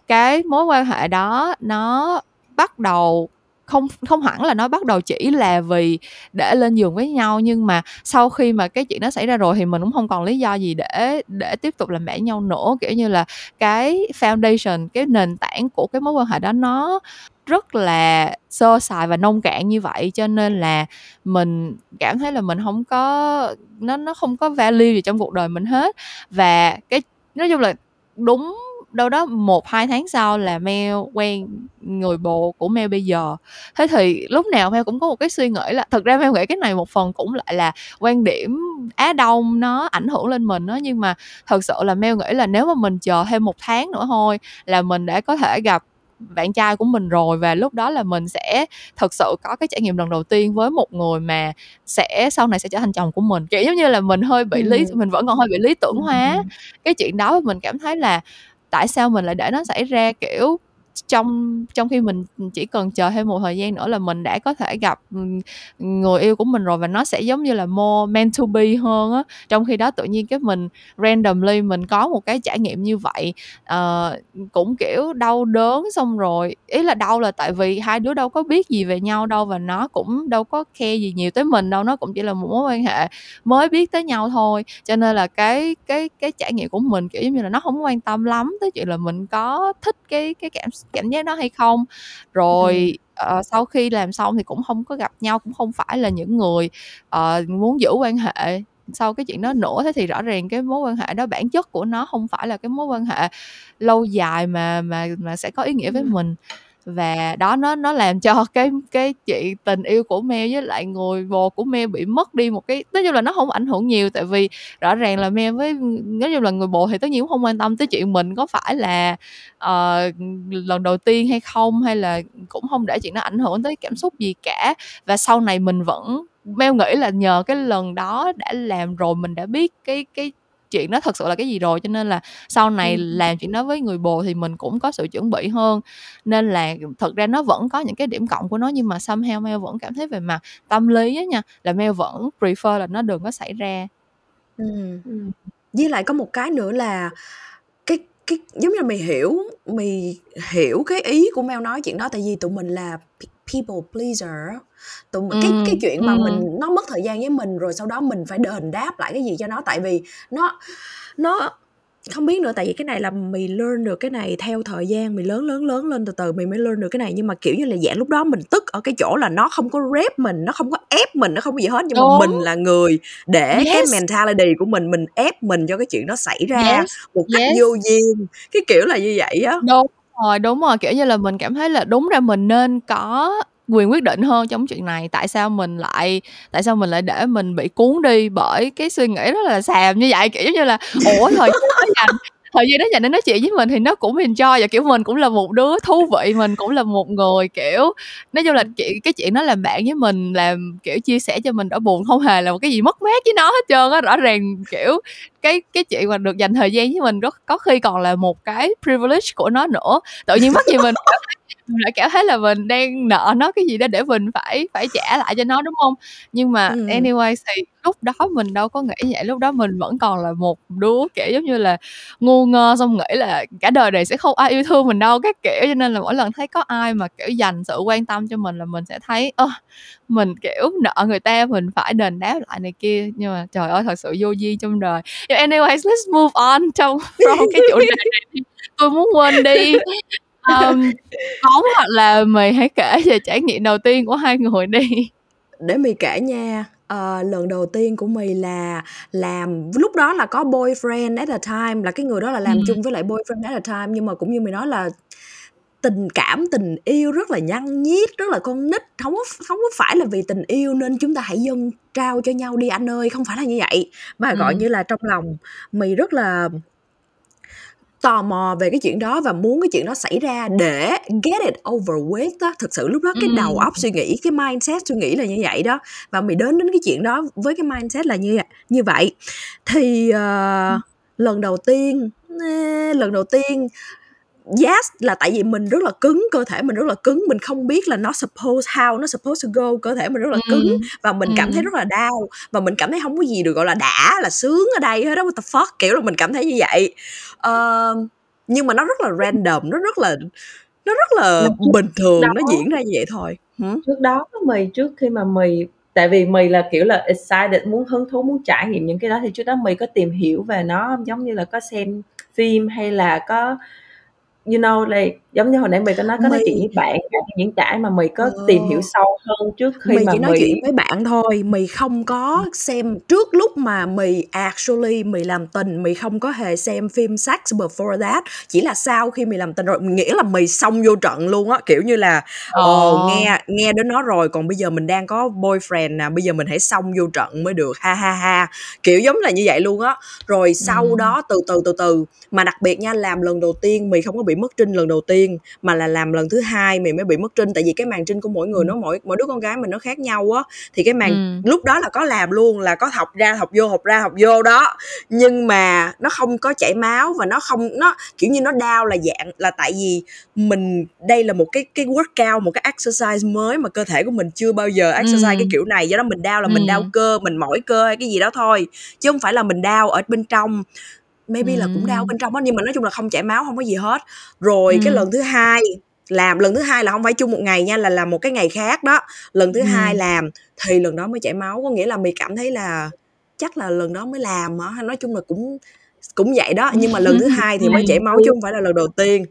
cái mối quan hệ đó nó bắt đầu không không hẳn là nó bắt đầu chỉ là vì để lên giường với nhau, nhưng mà sau khi mà cái chuyện đó xảy ra rồi thì mình cũng không còn lý do gì để để tiếp tục làm bạn nhau nữa. Kiểu như là, cái foundation, cái nền tảng của cái mối quan hệ đó nó rất là sơ sài và nông cạn như vậy, cho nên là mình cảm thấy là mình không có nó nó không có value gì trong cuộc đời mình hết. Và cái nói chung là đúng đâu đó 1-2 tháng sau là Mel quen người bồ của Mel bây giờ. Thế thì lúc nào Mel cũng có một cái suy nghĩ là thực ra Mel nghĩ cái này một phần cũng lại là quan điểm Á Đông nó ảnh hưởng lên mình á, nhưng mà thật sự là Mel nghĩ là nếu mà mình chờ thêm 1 tháng nữa thôi là mình đã có thể gặp bạn trai của mình rồi và lúc đó là mình sẽ thực sự có cái trải nghiệm lần đầu tiên với một người mà sẽ sau này sẽ trở thành chồng của mình. Kiểu, giống như là, mình hơi bị lý mình vẫn còn hơi bị lý tưởng hóa cái chuyện đó mình cảm thấy là tại sao mình lại để nó xảy ra, kiểu, trong trong khi mình chỉ cần chờ thêm một thời gian nữa là mình đã có thể gặp, ừ, người yêu của mình rồi và nó sẽ giống như là more meant to be hơn á. Trong khi đó tự nhiên cái mình randomly mình có một cái trải nghiệm như vậy, uh, cũng, kiểu, đau đớn xong rồi ý là đau là tại vì hai đứa đâu có biết gì về nhau đâu và nó cũng đâu có khe gì nhiều tới mình đâu, nó cũng chỉ là một mối quan hệ mới biết tới nhau thôi. Cho nên là cái cái cái trải nghiệm của mình, kiểu, giống như là, nó không quan tâm lắm tới chuyện là mình có thích cái cái cảm cảm giác đó hay không. Rồi, ờ, sau khi làm xong thì cũng hông có gặp nhau, cũng không phải là những người, ờ, muốn giữ quan hệ sau cái chuyện đó nữa. Thế thì rõ ràng cái mối quan hệ đó bản chất của nó hông phải là cái mối quan hệ lâu dài mà mà mà sẽ có ý nghĩa với mình. Và đó nó nó làm cho cái cái chị tình yêu của Mel với lại người bồ của Mel bị mất đi một cái nói chung là nó không ảnh hưởng nhiều tại vì rõ ràng là Mel với nói chung là người bồ thì tất nhiên cũng không quan tâm tới chuyện mình có phải là, uh, lần đầu tiên hay không, hay là cũng không để chuyện nó ảnh hưởng tới cảm xúc gì cả. Và sau này mình vẫn Mel nghĩ là nhờ cái lần đó đã làm rồi mình đã biết cái cái chuyện đó thật sự là cái gì rồi, cho nên là sau này Ừm. làm chuyện đó với người bồ thì mình cũng có sự chuẩn bị hơn. Nên là thật ra nó vẫn có những cái điểm cộng của nó nhưng mà somehow Mel vẫn cảm thấy về mặt tâm lý á nha, là Mel vẫn prefer là nó đừng có xảy ra. Ừm. Với lại có một cái nữa là cái cái giống như là mày hiểu mày hiểu cái ý của Mel nói chuyện đó tại vì tụi mình là people pleaser. Tụi mình cái cái chuyện mà mình nó mất thời gian với mình rồi sau đó mình phải đền đáp lại cái gì cho nó, tại vì nó nó không biết nữa, tại vì cái này là mày learn được cái này theo thời gian, mày lớn, lớn, lớn lên từ từ mày mới learn được cái này. Nhưng mà, kiểu như là, dạng lúc đó mình tức ở cái chỗ là nó không có rep mình, nó không có ép mình, nó không có gì hết, nhưng mà Đúng. mình là người để cái Yes. mentality của mình, mình ép mình cho cái chuyện đó xảy ra Yes, một cách yes. vô duyên, cái kiểu là như vậy á. Đúng rồi, đúng rồi, kiểu như là, mình cảm thấy là đúng ra mình nên có quyền quyết định hơn trong chuyện này. Tại sao mình lại tại sao mình lại để mình bị cuốn đi bởi cái suy nghĩ rất là xàm như vậy? Kiểu giống như là, ủa, thời gian thời gian đó dành để nói chuyện với mình thì nó cũng enjoy và, kiểu, mình cũng là một đứa thú vị, mình cũng là một người, kiểu nói chung là chuyện cái chuyện nó làm bạn với mình, làm, kiểu, chia sẻ cho mình đỡ buồn, không hề là một cái gì mất mát với nó hết trơn á. Rõ ràng, kiểu, cái cái chuyện mà được dành thời gian với mình có có khi còn là một cái privilege của nó nữa tự nhiên mất gì mình mình lại cảm thấy là mình đang nợ nó cái gì đó để mình phải phải trả lại cho nó đúng không? Nhưng mà ừ. anyway thì lúc đó mình đâu có nghĩ vậy. Lúc đó mình vẫn còn là một đứa kiểu giống như là ngu ngơ xong nghĩ là cả đời này sẽ không ai yêu thương mình đâu các kiểu. Cho nên là mỗi lần thấy có ai mà kiểu dành sự quan tâm cho mình là mình sẽ thấy ơ mình kiểu nợ người ta mình phải đền đáp lại này kia. Nhưng mà trời ơi thật sự vô duyên trong đời. Nhưng anyways let's move on trong *laughs* from cái chủ đề này tôi muốn quên đi um, Bóng hoặc là mày hãy kể về trải nghiệm đầu tiên của hai người đi để mày kể nha uh, lần đầu tiên của mì là làm lúc đó là có boyfriend at a time là cái người đó là làm ừ. chung với lại boyfriend at a time nhưng mà cũng như mày nói là tình cảm tình yêu rất là nhăn nhít rất là con nít không có không có phải là vì tình yêu nên chúng ta hãy dâng trao cho nhau đi anh ơi không phải là như vậy mà gọi ừ. như là trong lòng mì rất là tò mò về cái chuyện đó và muốn cái chuyện đó xảy ra để get it over with đó thực sự lúc đó cái đầu óc suy nghĩ cái mindset suy nghĩ là như vậy đó. Và mày đến đến cái chuyện đó với cái mindset là như như vậy. Thì uh, lần đầu tiên lần đầu tiên yes là tại vì mình rất là cứng cơ thể mình rất là cứng mình không biết là nó suppose how nó supposed to go cơ thể mình rất là cứng ừ. và mình cảm thấy rất là đau và mình cảm thấy không có gì được gọi là đã là sướng ở đây hết đó what the fuck kiểu là mình cảm thấy như vậy uh, nhưng mà nó rất là random nó rất là nó rất là bình thường đó, nó diễn ra như vậy thôi hmm? trước đó mì trước khi mà mì tại vì mì là kiểu là excited muốn hứng thú muốn trải nghiệm những cái đó thì trước đó mì có tìm hiểu về nó giống như là có xem phim hay là có you know like giống như hồi nãy mày có nói có nói chuyện với bạn những cái mà mày có ờ. tìm hiểu sâu hơn trước khi mày mà chỉ nói chuyện với bạn thôi. Mày không có xem trước lúc mà mày actually mày làm tình. Mày không có hề xem phim sex before that. Chỉ là sau khi mày làm tình rồi nghĩa là mày xong vô trận luôn á. Kiểu như là ồ oh, nghe nghe đến nó rồi còn bây giờ mình đang có boyfriend nè bây giờ mình hãy xong vô trận mới được. Ha ha ha. Kiểu giống là như vậy luôn á. Rồi sau ừ. đó từ từ từ từ. Mà đặc biệt nha làm lần đầu tiên mày không có bị mất trinh lần đầu tiên mà là làm lần thứ hai mình mới bị mất trinh. Tại vì cái màn trinh của mỗi người nó mỗi mỗi đứa con gái mình nó khác nhau á. Thì cái màn ừ. lúc đó là có làm luôn là có học ra học vô học ra học vô đó. Nhưng mà nó không có chảy máu và nó không nó kiểu như nó đau là dạng là tại vì mình đây là một cái cái workout một cái exercise mới mà cơ thể của mình chưa bao giờ exercise ừ. cái kiểu này. Do đó mình đau là ừ. mình đau cơ mình mỏi cơ hay cái gì đó thôi. Chứ không phải là mình đau ở bên trong maybe là cũng đau bên trong á nhưng mà nói chung là không chảy máu không có gì hết. Rồi cái lần thứ hai làm lần thứ hai là không phải chung một ngày nha là làm một cái ngày khác đó. Lần thứ hai làm thì lần đó mới chảy máu có nghĩa là mày cảm thấy là chắc là lần đó mới làm hả nói chung là cũng cũng vậy đó. Nhưng mà lần thứ hai thì mới chảy *laughs* máu chứ không phải là lần đầu tiên.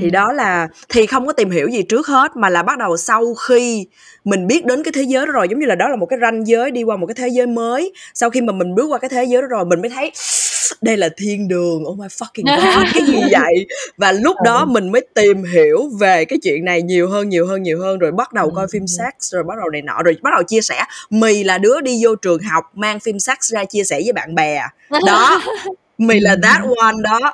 Thì đó là thì không có tìm hiểu gì trước hết mà là bắt đầu sau khi mình biết đến cái thế giới đó rồi giống như là đó là một cái ranh giới đi qua một cái thế giới mới. Sau khi mà mình bước qua cái thế giới đó rồi mình mới thấy đây là thiên đường. Oh my fucking *laughs* god cái gì vậy? Và lúc đó ừ. mình mới tìm hiểu về cái chuyện này nhiều hơn nhiều hơn nhiều hơn rồi bắt đầu coi phim sex rồi bắt đầu này nọ rồi bắt đầu chia sẻ. Mì là đứa đi vô trường học mang phim sex ra chia sẻ với bạn bè. Đó *laughs* mì là that one đó.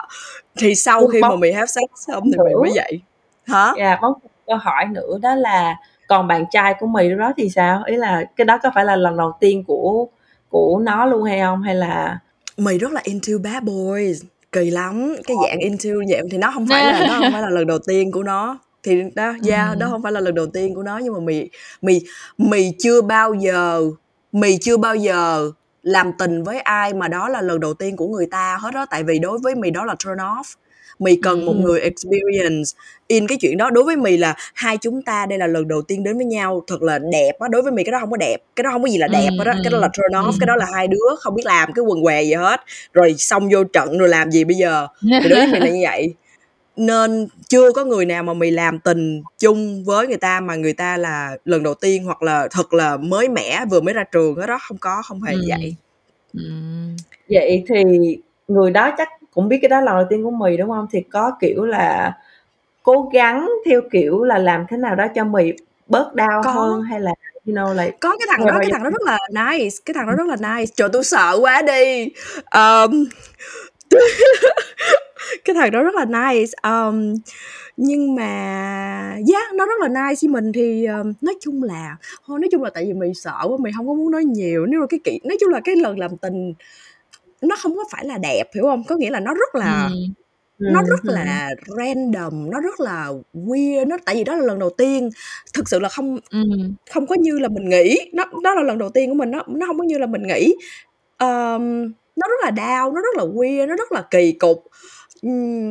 Thì sau khi mà mì have sex xong thì mì mới vậy. Hả? Dạ yeah, câu hỏi nữa đó là còn bạn trai của mì đó thì sao? Ý là cái đó có phải là lần đầu tiên của của nó luôn hay không? Hay là mày rất là into bad boys. Kỳ lắm. Cái dạng into dạng thì nó không phải là nó không phải là lần đầu tiên của nó. Thì đó yeah, ừ. đó không phải là lần đầu tiên của nó nhưng mà mì mì mì chưa bao giờ mì chưa bao giờ làm tình với ai mà đó là lần đầu tiên của người ta hết đó tại vì đối với mì đó là turn off mì cần một người experience. In cái chuyện đó đối với mì là hai chúng ta đây là lần đầu tiên đến với nhau thật là đẹp á đối với mì cái đó không có đẹp cái đó không có gì là đẹp đó cái đó là turn off cái đó là hai đứa không biết làm cái quần què gì hết rồi xong vô trận rồi làm gì bây giờ? Thì đối với mì là như vậy. Nên chưa có người nào mà mì làm tình chung với người ta mà người ta là lần đầu tiên hoặc là thật là mới mẻ vừa mới ra trường hết đó không có không hề ừ. vậy. Ừ. vậy thì người đó chắc cũng biết cái đó là lần đầu tiên của mì đúng không? Thì có kiểu là cố gắng theo kiểu là làm thế nào đó cho mì bớt đau có. hơn hay là you know like có cái thằng đó cái thằng đó rất là nice cái thằng đó rất là nice. Trời tôi sợ quá đi. Um, *laughs* cái thằng đó rất là nice. Um, nhưng mà yeah nó rất là nice. Với mình thì um, nói chung là thôi nói chung là tại vì mày sợ quá mày không có muốn nói nhiều. Nếu mà cái kỹ nói chung là cái lần làm tình nó không có phải là đẹp hiểu không có nghĩa là nó rất là Ừm. nó rất là random nó rất là weird nó tại vì đó là lần đầu tiên thực sự là không Ừm. không có như là mình nghĩ nó đó là lần đầu tiên của mình nó nó hông có như là mình nghĩ Ờm, nó rất là down nó rất là weird nó rất là kỳ cục Ừm,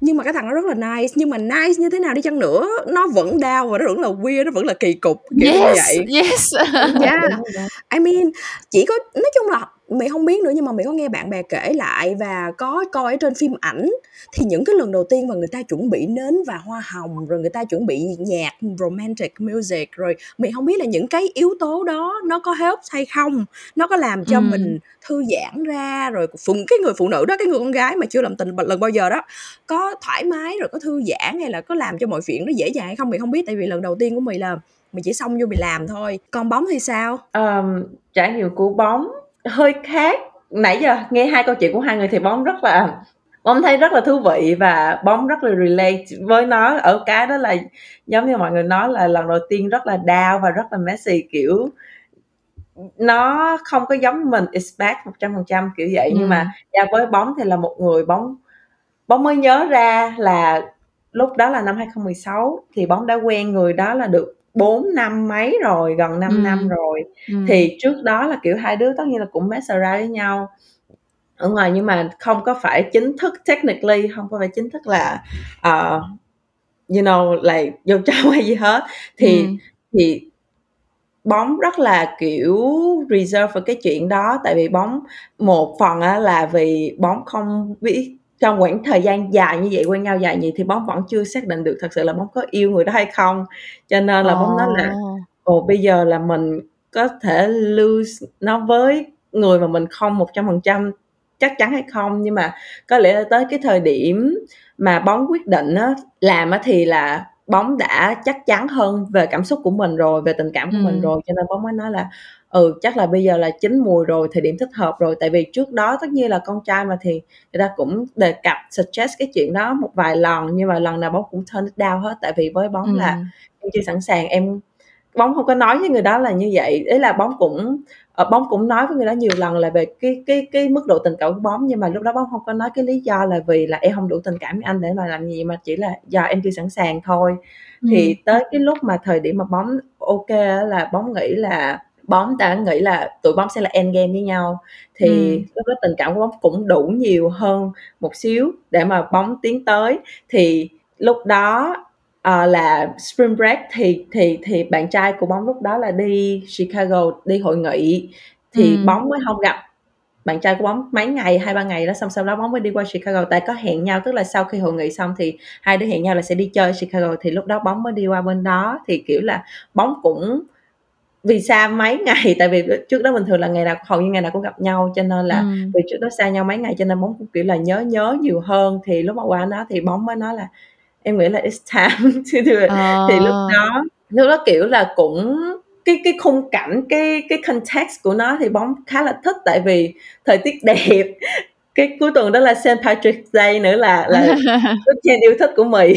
nhưng mà cái thằng nó rất là nice nhưng mà nice như thế nào đi chăng nữa nó vẫn down và nó vẫn là weird nó vẫn là kỳ cục kiểu như Yes, vậy yes. yeah. *laughs* I mean chỉ có nói chung là mày không biết nữa nhưng mà mày có nghe bạn bè kể lại và có coi ở trên phim ảnh. Thì những cái lần đầu tiên mà người ta chuẩn bị nến và hoa hồng rồi người ta chuẩn bị nhạc romantic music rồi mày không biết là những cái yếu tố đó nó có help hay không? Nó có làm cho Ừm. mình thư giãn ra rồi phụ cái người phụ nữ đó cái người con gái mà chưa làm tình lần bao giờ đó có thoải mái rồi có thư giãn hay là có làm cho mọi chuyện nó dễ dàng hay không? Mày không biết tại vì lần đầu tiên của mày là mày chỉ xông vô mày làm thôi. Còn bóng thì sao? Ờm, trải nghiệm của bóng hơi khác. Nãy giờ nghe hai câu chuyện của hai người thì bóng rất là bóng thấy rất là thú vị và bóng rất là relate với nó. Ở cái đó là giống như mọi người nói là lần đầu tiên rất là down và rất là messy kiểu nó không có giống mình expect một trăm phần trăm kiểu vậy. Nhưng Ừm. mà yeah, với bóng thì là một người bóng bóng mới nhớ ra là lúc đó là năm 2016 thì bóng đã quen người đó là được 4 năm mấy rồi gần 5 năm Ừm. rồi Ừm. thì trước đó là kiểu hai đứa tất nhiên là cũng mess around với nhau ở ngoài nhưng mà không có phải chính thức technically không có phải chính thức là uh, you know là vô trong hay gì hết thì Ừm. thì bóng rất là kiểu reserve về cái chuyện đó tại vì bóng một phần á là vì bóng không biết trong khoảng thời gian dài như vậy quen nhau dài như vậy thì bóng vẫn chưa xác định được thật sự là bóng có yêu người đó hay không cho nên là bóng nói là Ồ. ồ bây giờ là mình có thể lose nó với người mà mình không một trăm phần trăm chắc chắn hay không nhưng mà có lẽ là tới cái thời điểm mà bóng quyết định á làm á thì là bóng đã chắc chắn hơn về cảm xúc của mình rồi về tình cảm của mình Ừm. rồi cho nên bóng mới nói là ừ chắc là bây giờ là chín mùi rồi thời điểm thích hợp rồi tại vì trước đó tất nhiên là con trai mà thì người ta cũng đề cập suggest cái chuyện đó một vài lần nhưng mà lần nào bóng cũng turn it down hết tại vì với bóng là Ừm. em chưa sẵn sàng em bóng không có nói với người đó là như vậy ý là bóng cũng ờ, bóng cũng nói với người đó nhiều lần là về cái cái cái mức độ tình cảm của bóng nhưng mà lúc đó bóng không có nói cái lý do là vì là em không đủ tình cảm với anh để mà làm gì mà chỉ là do em chưa sẵn sàng thôi thì Ừm. tới cái lúc mà thời điểm mà bóng ok là bóng nghĩ là bóng đã nghĩ là tụi bóng sẽ là end game với nhau. Thì Ừm. lúc đó tình cảm của bóng cũng đủ nhiều hơn một xíu để mà bóng tiến tới. Thì lúc đó ờ, là spring break thì thì thì bạn trai của bóng lúc đó là đi Chicago đi hội nghị. Thì Ừm. bóng mới không gặp. Bạn trai của bóng mấy ngày hai ba ngày đó xong sau đó bóng mới đi qua Chicago. Tại có hẹn nhau tức là sau khi hội nghị xong thì hai đứa hẹn nhau là sẽ đi chơi Chicago. Thì lúc đó bóng mới đi qua bên đó. Thì kiểu là bóng cũng vì xa mấy ngày *laughs* tại vì trước đó bình thường là ngày nào hầu như ngày nào cũng gặp nhau cho nên là Ừm. vì trước đó xa nhau mấy ngày cho nên bóng cũng kiểu là nhớ nhớ nhiều hơn thì lúc mà qua đó thì bóng mới nói là em nghĩ là it's time *laughs* thì, thì, thì lúc Ờ. đó lúc đó kiểu là cũng cái cái khung cảnh cái cái context của nó thì bóng khá là thích tại vì thời tiết đẹp *laughs* cái cuối tuần đó là Saint Patrick's Day nữa là là cái yêu thích của mì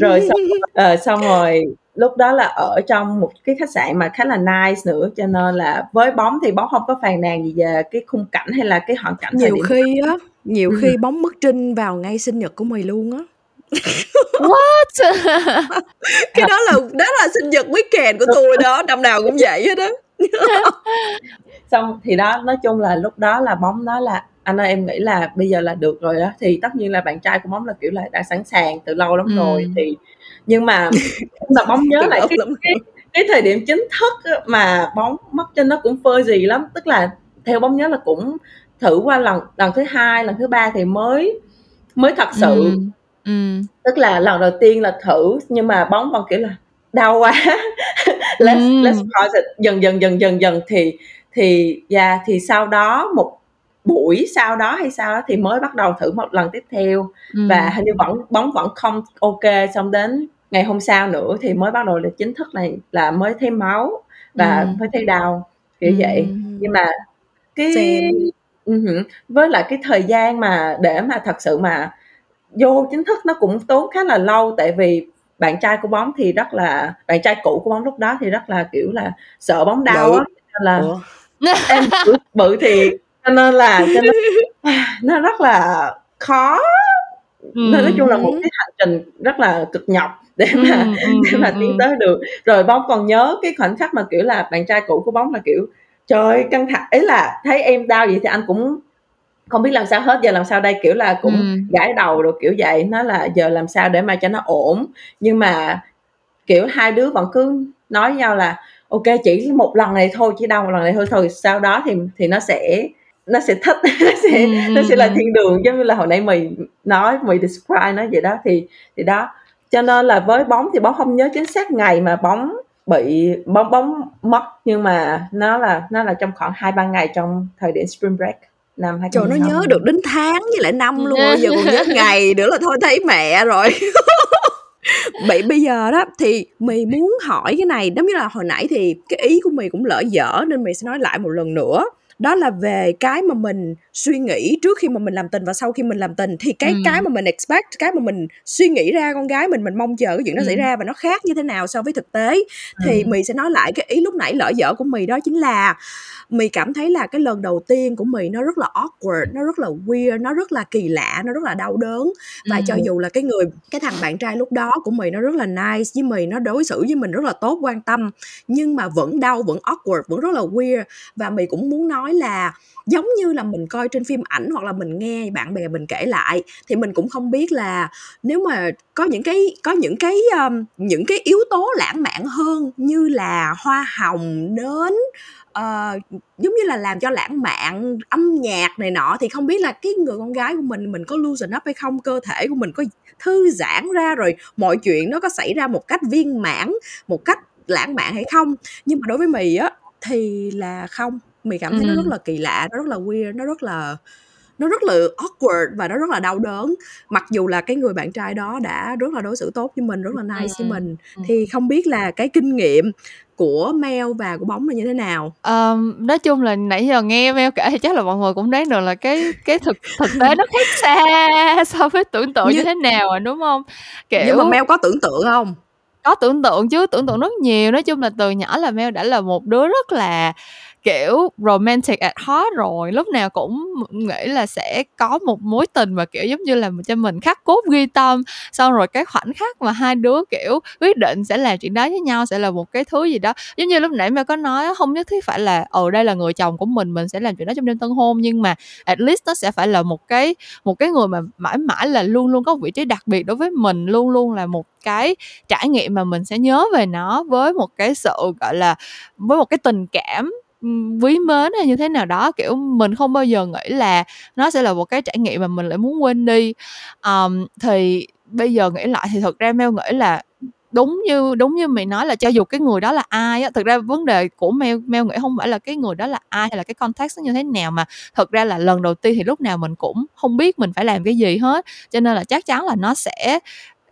rồi xong ờ, xong rồi lúc đó là ở trong một cái khách sạn mà khá là nice nữa cho nên là với bóng thì bóng không có phàn nàn gì về cái khung cảnh hay là cái hoàn cảnh nhiều khi á nhiều Ừm. khi bóng mất trinh vào ngay sinh nhật của mày luôn á *laughs* What? *laughs* cái đó là đó là sinh nhật weekend của tôi đó năm nào cũng vậy hết á *laughs* xong thì đó nói chung là lúc đó là bóng nói là anh ơi em nghĩ là bây giờ là được rồi đó thì tất nhiên là bạn trai của bóng là kiểu là đã sẵn sàng từ lâu lắm rồi Ừm. thì nhưng mà *laughs* mà bóng nhớ lại cái, cái cái thời điểm chính thức mà bóng mất trên nó cũng phơi gì lắm tức là theo bóng nhớ là cũng thử qua lần lần thứ hai lần thứ ba thì mới mới thật sự Ừm. Ừm. tức là lần đầu tiên là thử nhưng mà bóng còn kiểu là đau quá let's let's Ừm. pause it dần dần dần dần dần thì thì yeah, thì sau đó một buổi sau đó hay sao đó thì mới bắt đầu thử một lần tiếp theo và Ừm. hình như vẫn bóng vẫn không ok xong đến ngày hôm sau nữa thì mới bắt đầu là chính thức này là mới thấy máu và Ừm. mới thấy đau kiểu vậy. Ừm. nhưng mà cái ừ hử, với lại cái thời gian mà để mà thật sự mà vô chính thức nó cũng tốn khá là lâu tại vì bạn trai của bóng thì rất là bạn trai cũ của bóng lúc đó thì rất là kiểu là sợ bóng đau á là ủa? em bự, bự thì cho nên là cho nên *laughs* nó rất là khó. Nên nói chung là một cái hành trình rất là cực nhọc để mà *laughs* để mà tiến tới được. Rồi bóng còn nhớ cái khoảnh khắc mà kiểu là bạn trai cũ của bóng là kiểu trời căng thẳng. Ấy là thấy em đau vậy thì anh cũng không biết làm sao hết giờ làm sao đây? Kiểu là cũng ừ. gãi đầu rồi kiểu vậy. Nó là giờ làm sao để mà cho nó ổn. Nhưng mà kiểu hai đứa vẫn cứ nói nhau là ok chỉ một lần này thôi chỉ đau một lần này thôi thôi sau đó thì thì nó sẽ nó sẽ thích *laughs* nó sẽ ừ, nó sẽ là thiên đường. Giống như là hồi nãy mày nói mày describe nó vậy đó. Thì thì đó cho nên là với bóng thì bóng không nhớ chính xác ngày mà bóng bị bóng bóng mất. Nhưng mà nó là nó là trong khoảng hai ba ngày trong thời điểm spring break năm hai Trời nó nhớ được đến tháng với lại năm luôn giờ còn nhớ *laughs* ngày nữa là thôi thấy mẹ rồi. *laughs* Bị bây giờ đó thì mì muốn hỏi cái này giống như là hồi nãy thì cái ý của mì cũng lỡ dở nên mì sẽ nói lại một lần nữa đó là về cái mà mình suy nghĩ trước khi mà mình làm tình và sau khi mình làm tình thì cái ừ. cái mà mình expect cái mà mình suy nghĩ ra con gái mình mình mong chờ cái chuyện nó ừ. xảy ra và nó khác như thế nào so với thực tế thì ừ. mì sẽ nói lại cái ý lúc nãy lỡ dở của mì đó chính là mì cảm thấy là cái lần đầu tiên của mì nó rất là awkward nó rất là weird nó rất là kỳ lạ nó rất là đau đớn và ừ. cho dù là cái người cái thằng bạn trai lúc đó của mì nó rất là nice với mì nó đối xử với mình rất là tốt quan tâm nhưng mà vẫn đau vẫn awkward vẫn rất là weird và mì cũng muốn nói nói là giống như là mình coi trên phim ảnh hoặc là mình nghe bạn bè mình kể lại thì mình cũng không biết là nếu mà có những cái có những cái um, những cái yếu tố lãng mạn hơn như là hoa hồng nến uh, giống như là làm cho lãng mạn âm nhạc này nọ thì không biết là cái người con gái của mình mình có loosen up hay không cơ thể của mình có thư giãn ra rồi mọi chuyện nó có xảy ra một cách viên mãn một cách lãng mạn hay không. Nhưng mà đối với mì á thì là không mì cảm thấy nó rất là kỳ lạ nó rất là weird nó rất là nó rất là awkward và nó rất là đau đớn mặc dù là cái người bạn trai đó đã rất là đối xử tốt với mình rất là nice với mình thì không biết là cái kinh nghiệm của Mel và của bóng là như thế nào? Um, nói chung là nãy giờ nghe Mel kể thì chắc là mọi người cũng đoán được là cái cái thực thực tế nó khác xa *laughs* so với tưởng tượng như, như thế nào rồi đúng không? Kiểu nhưng mà Mel có tưởng tượng không? Có tưởng tượng chứ, tưởng tượng rất nhiều. Nói chung là từ nhỏ là Mel đã là một đứa rất là kiểu, romantic at heart rồi. Lúc nào cũng nghĩ là sẽ có một mối tình mà, kiểu, giống như là cho mình khắc cốt ghi tâm. Xong rồi cái khoảnh khắc mà hai đứa, kiểu, quyết định sẽ làm chuyện đó với nhau, sẽ là một cái thứ gì đó. Giống như lúc nãy mà có nói không nhất thiết phải là ở đây là người chồng của mình mình sẽ làm chuyện đó trong đêm tân hôn. Nhưng mà at least nó sẽ phải là một cái một cái người mà mãi mãi là luôn luôn có vị trí đặc biệt đối với mình, luôn luôn là một cái trải nghiệm mà mình sẽ nhớ về nó với một cái sự, gọi là, với một cái tình cảm quý mến hay như thế nào đó kiểu mình không bao giờ nghĩ là nó sẽ là một cái trải nghiệm mà mình lại muốn quên đi. Um, thì bây giờ nghĩ lại thì thật ra Mel nghĩ là đúng như đúng như mày nói là cho dù cái người đó là ai á thực ra vấn đề của meo meo nghĩ không phải là cái người đó là ai hay là cái context nó như thế nào mà thực ra là lần đầu tiên thì lúc nào mình cũng không biết mình phải làm cái gì hết cho nên là chắc chắn là nó sẽ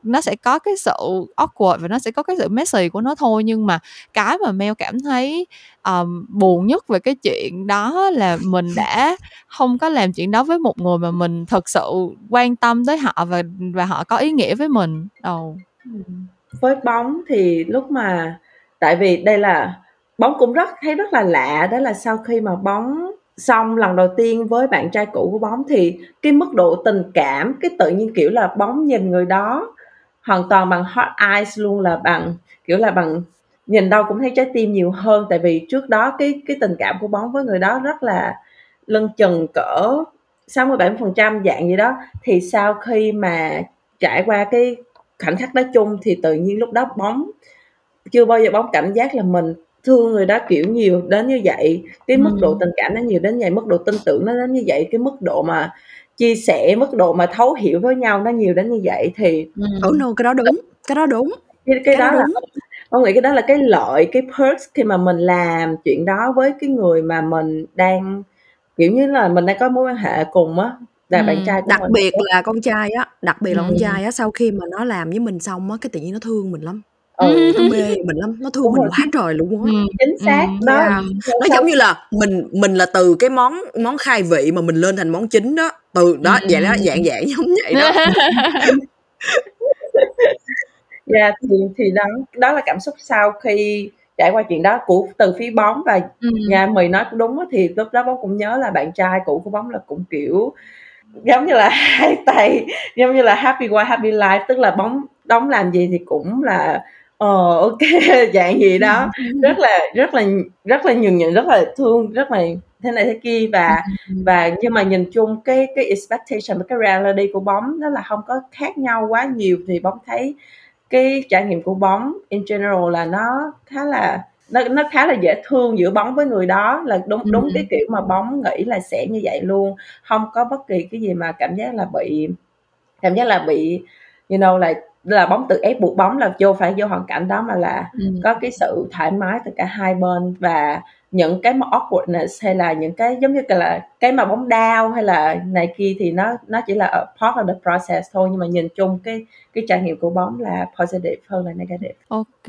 nó sẽ có cái sự awkward và nó sẽ có cái sự messy của nó thôi nhưng mà cái mà Mel cảm thấy um, buồn nhất về cái chuyện đó là mình đã không có làm chuyện đó với một người mà mình thật sự quan tâm tới họ và và họ có ý nghĩa với mình. Đầu. Oh. Ừ. Với bóng thì lúc mà tại vì đây là bóng cũng rất thấy rất là lạ đó là sau khi mà bóng xong lần đầu tiên với bạn trai cũ của bóng thì cái mức độ tình cảm cái tự nhiên kiểu là bóng nhìn người đó hoàn toàn bằng hot eyes luôn là bằng kiểu là bằng nhìn đâu cũng thấy trái tim nhiều hơn. Tại vì trước đó cái cái tình cảm của bóng với người đó rất là lân chừng cỡ 67% dạng gì đó. Thì sau khi mà trải qua cái khoảnh khắc đó chung thì tự nhiên lúc đó bóng chưa bao giờ bóng cảm giác là mình thương người đó kiểu nhiều đến như vậy. Cái mức độ tình cảm nó nhiều đến như vậy mức độ tin tưởng nó đến như vậy. Cái mức độ mà chia sẻ mức độ mà thấu hiểu với nhau nó nhiều đến như vậy thì oh no cái đó đúng cái đó đúng cái, cái, cái đó, đó đúng. là con nghĩ cái đó là cái lợi cái perks khi mà mình làm chuyện đó với cái người mà mình đang kiểu như là mình đang có mối quan hệ cùng á là ừ. bạn trai đặc mình. biệt là con trai á đặc biệt là ừ. con trai á sau khi mà nó làm với mình xong á cái tự nhiên nó thương mình lắm ừ. nó mê mình lắm nó thương Đúng mình rồi. quá trời luôn á ừ. chính xác ừ. đó yeah. nó giống như là mình mình là từ cái món món khai vị mà mình lên thành món chính đó từ đó ừ. vậy đó dạng dạng giống vậy đó *laughs* dạ yeah, thì thì đó đó là cảm xúc sau khi trải qua chuyện đó của từ phía bóng và Ừm. nhà mì nói cũng đúng thì lúc đó bóng cũng nhớ là bạn trai cũ của bóng là cũng kiểu giống như là *laughs* hai tay giống như là happy wife happy life tức là bóng đóng làm gì thì cũng là ờ ok *laughs* dạng gì đó. Rất là rất là rất là nhường nhịn rất là thương rất là thế này thế kia. Và và nhưng mà nhìn chung cái cái expectation với cái reality của bóng nó là không có khác nhau quá nhiều. Thì bóng thấy cái trải nghiệm của bóng in general là nó khá là nó nó khá là dễ thương giữa bóng với người đó. Là đúng đúng cái kiểu mà bóng nghĩ là sẽ như vậy luôn. Không có bất kỳ cái gì mà cảm giác là bị cảm giác là bị you know là là bóng tự ép buộc bóng là vô phải vô hoàn cảnh đó mà là Ừm. có cái sự thoải mái từ cả hai bên và những cái mà awkwardness hay là những cái giống như là cái mà bóng đau hay là này kia thì nó nó chỉ là a part of the process thôi. Nhưng mà nhìn chung cái cái trải nghiệm của bóng là positive hơn là negative. Ok,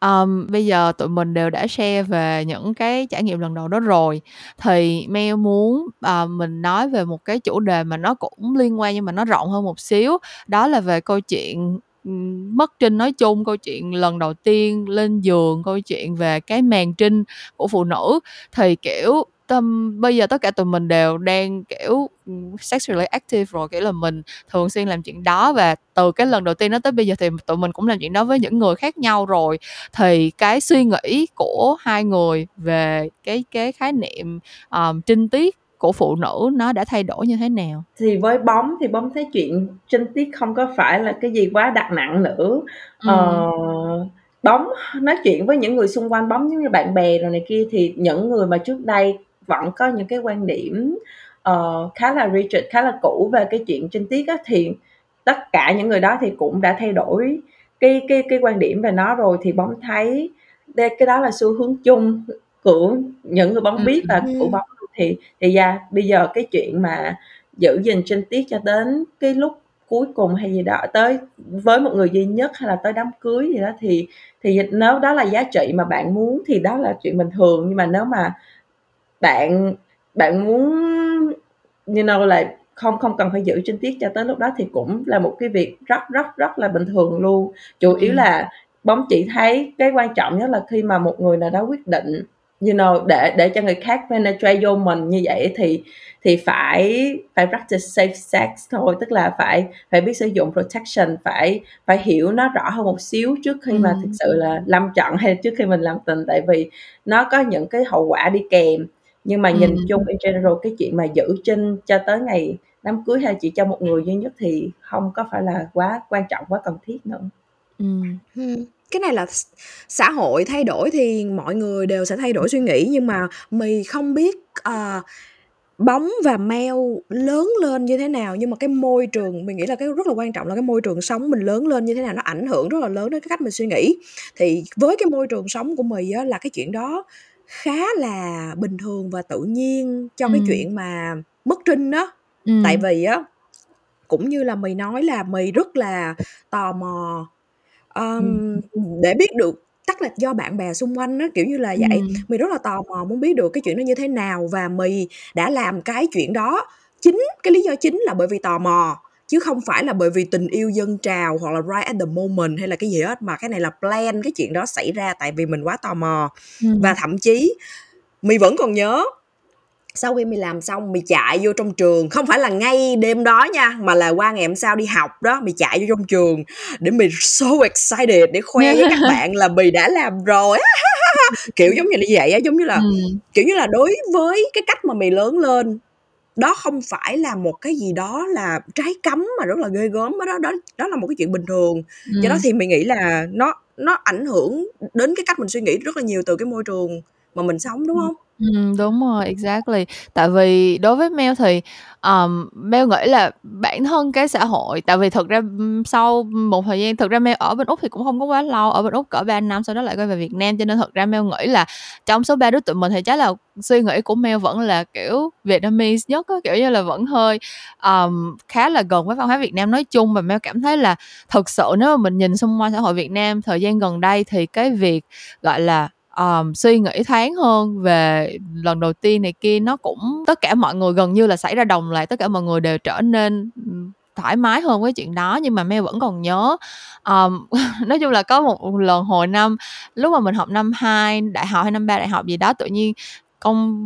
um, bây giờ tụi mình đều đã share về những cái trải nghiệm lần đầu đó rồi. Thì Mel muốn uh, mình nói về một cái chủ đề mà nó cũng liên quan nhưng mà nó rộng hơn một xíu. Đó là về câu chuyện mất trinh nói chung câu chuyện lần đầu tiên lên giường câu chuyện về cái màn trinh của phụ nữ thì kiểu tâm bây giờ tất cả tụi mình đều đang kiểu sexually active rồi kiểu là mình thường xuyên làm chuyện đó và từ cái lần đầu tiên đó tới bây giờ thì tụi mình cũng làm chuyện đó với những người khác nhau rồi. Thì cái suy nghĩ của hai người về cái cái khái niệm um, trinh tiết của phụ nữ nó đã thay đổi như thế nào? Thì với bóng thì bóng thấy chuyện trinh tiết không có phải là cái gì quá đặt nặng nữa. Ừ. ờ, bóng nói chuyện với những người xung quanh bóng giống như bạn bè rồi này kia thì những người mà trước đây vẫn có những cái quan điểm uh, khá là rigid khá là cũ về cái chuyện trinh tiết á, thì tất cả những người đó thì cũng đã thay đổi cái cái cái quan điểm về nó rồi. Thì bóng thấy đây cái đó là xu hướng chung của những người bóng biết và của bóng thì thì ra bây giờ cái chuyện mà giữ gìn trinh tiết cho đến cái lúc cuối cùng hay gì đó tới với một người duy nhất hay là tới đám cưới gì đó thì thì nếu đó là giá trị mà bạn muốn thì đó là chuyện bình thường. Nhưng mà nếu mà bạn bạn muốn you know là không không cần phải giữ trinh tiết cho tới lúc đó thì cũng là một cái việc rất rất rất là bình thường luôn. Chủ yếu là bóng chỉ thấy cái quan trọng nhất là khi mà một người nào đó quyết định you know để để cho người khác penetrate vô mình như vậy thì thì phải phải practice safe sex thôi. Tức là phải phải biết sử dụng protection phải phải hiểu nó rõ hơn một xíu trước khi mà thực sự là lâm trận hay trước khi mình làm tình. Tại vì nó có những cái hậu quả đi kèm. Nhưng mà nhìn ừ. chung in general cái chuyện mà giữ trinh cho tới ngày đám cưới hay chỉ cho một người duy nhất thì không có phải là quá quan trọng quá cần thiết nữa. Ừ. cái này là xã hội thay đổi thì mọi người đều sẽ thay đổi suy nghĩ nhưng mà mì không biết uh, bóng và meo lớn lên như thế nào. Nhưng mà cái môi trường mình nghĩ là cái rất là quan trọng là cái môi trường sống mình lớn lên như thế nào nó ảnh hưởng rất là lớn đến cái cách mình suy nghĩ. Thì với cái môi trường sống của mì á, là cái chuyện đó khá là bình thường và tự nhiên cho cái chuyện mà mất trinh đó tại vì á cũng như là mì nói là mì rất là tò mò um, để biết được chắc là do bạn bè xung quanh á kiểu như là vậy ừ. mì rất là tò mò muốn biết được cái chuyện đó như thế nào và mì đã làm cái chuyện đó chính cái lý do chính là bởi vì tò mò chứ không phải là bởi vì tình yêu dân trào hoặc là right at the moment hay là cái gì hết mà cái này là plan cái chuyện đó xảy ra tại vì mình quá tò mò ừ. và thậm chí mì vẫn còn nhớ sau khi mày làm xong mày chạy vô trong trường. Không phải là ngay đêm đó nha mà là qua ngày hôm sau đi học đó. Mày chạy vô trong trường để mày so excited để khoe với các *laughs* bạn là mày đã làm rồi. *laughs* Kiểu giống như là vậy á giống như là ừ. kiểu như là đối với cái cách mà mày lớn lên đó không phải là một cái gì đó là trái cấm mà rất là ghê gớm đó. Đó đó là một cái chuyện bình thường. Ừ. do đó thì mình nghĩ là nó nó ảnh hưởng đến cái cách mình suy nghĩ rất là nhiều từ cái môi trường mà mình sống đúng không Ừm, đúng rồi, exactly. Tại vì đối với Mel thì, ờm, Mel nghĩ là bản thân cái xã hội tại vì thực ra, sau một thời gian thực ra Mel ở bên Úc thì cũng không có quá lâu, ở bên Úc cỡ 3 năm sau đó lại quay về Việt Nam, cho nên thật ra Mel nghĩ là trong số ba đứa tụi mình thì chắc là suy nghĩ của Mel vẫn là, kiểu, Vietnamese nhất á, kiểu như là, vẫn hơi, ờm, khá là gần với văn hóa Việt Nam nói chung và Mel cảm thấy là thực sự nếu mà mình nhìn xung quanh xã hội Việt Nam thời gian gần đây thì cái việc, gọi là, um, suy nghĩ thoáng hơn về lần đầu tiên này kia nó cũng tất cả mọi người gần như là xảy ra đồng lại tất cả mọi người đều trở nên thoải mái hơn với chuyện đó nhưng mà Mel vẫn còn nhớ. Um, *laughs* nói chung là có một lần hồi năm lúc mà mình học năm 2 đại học hay năm ba đại học gì đó tự nhiên con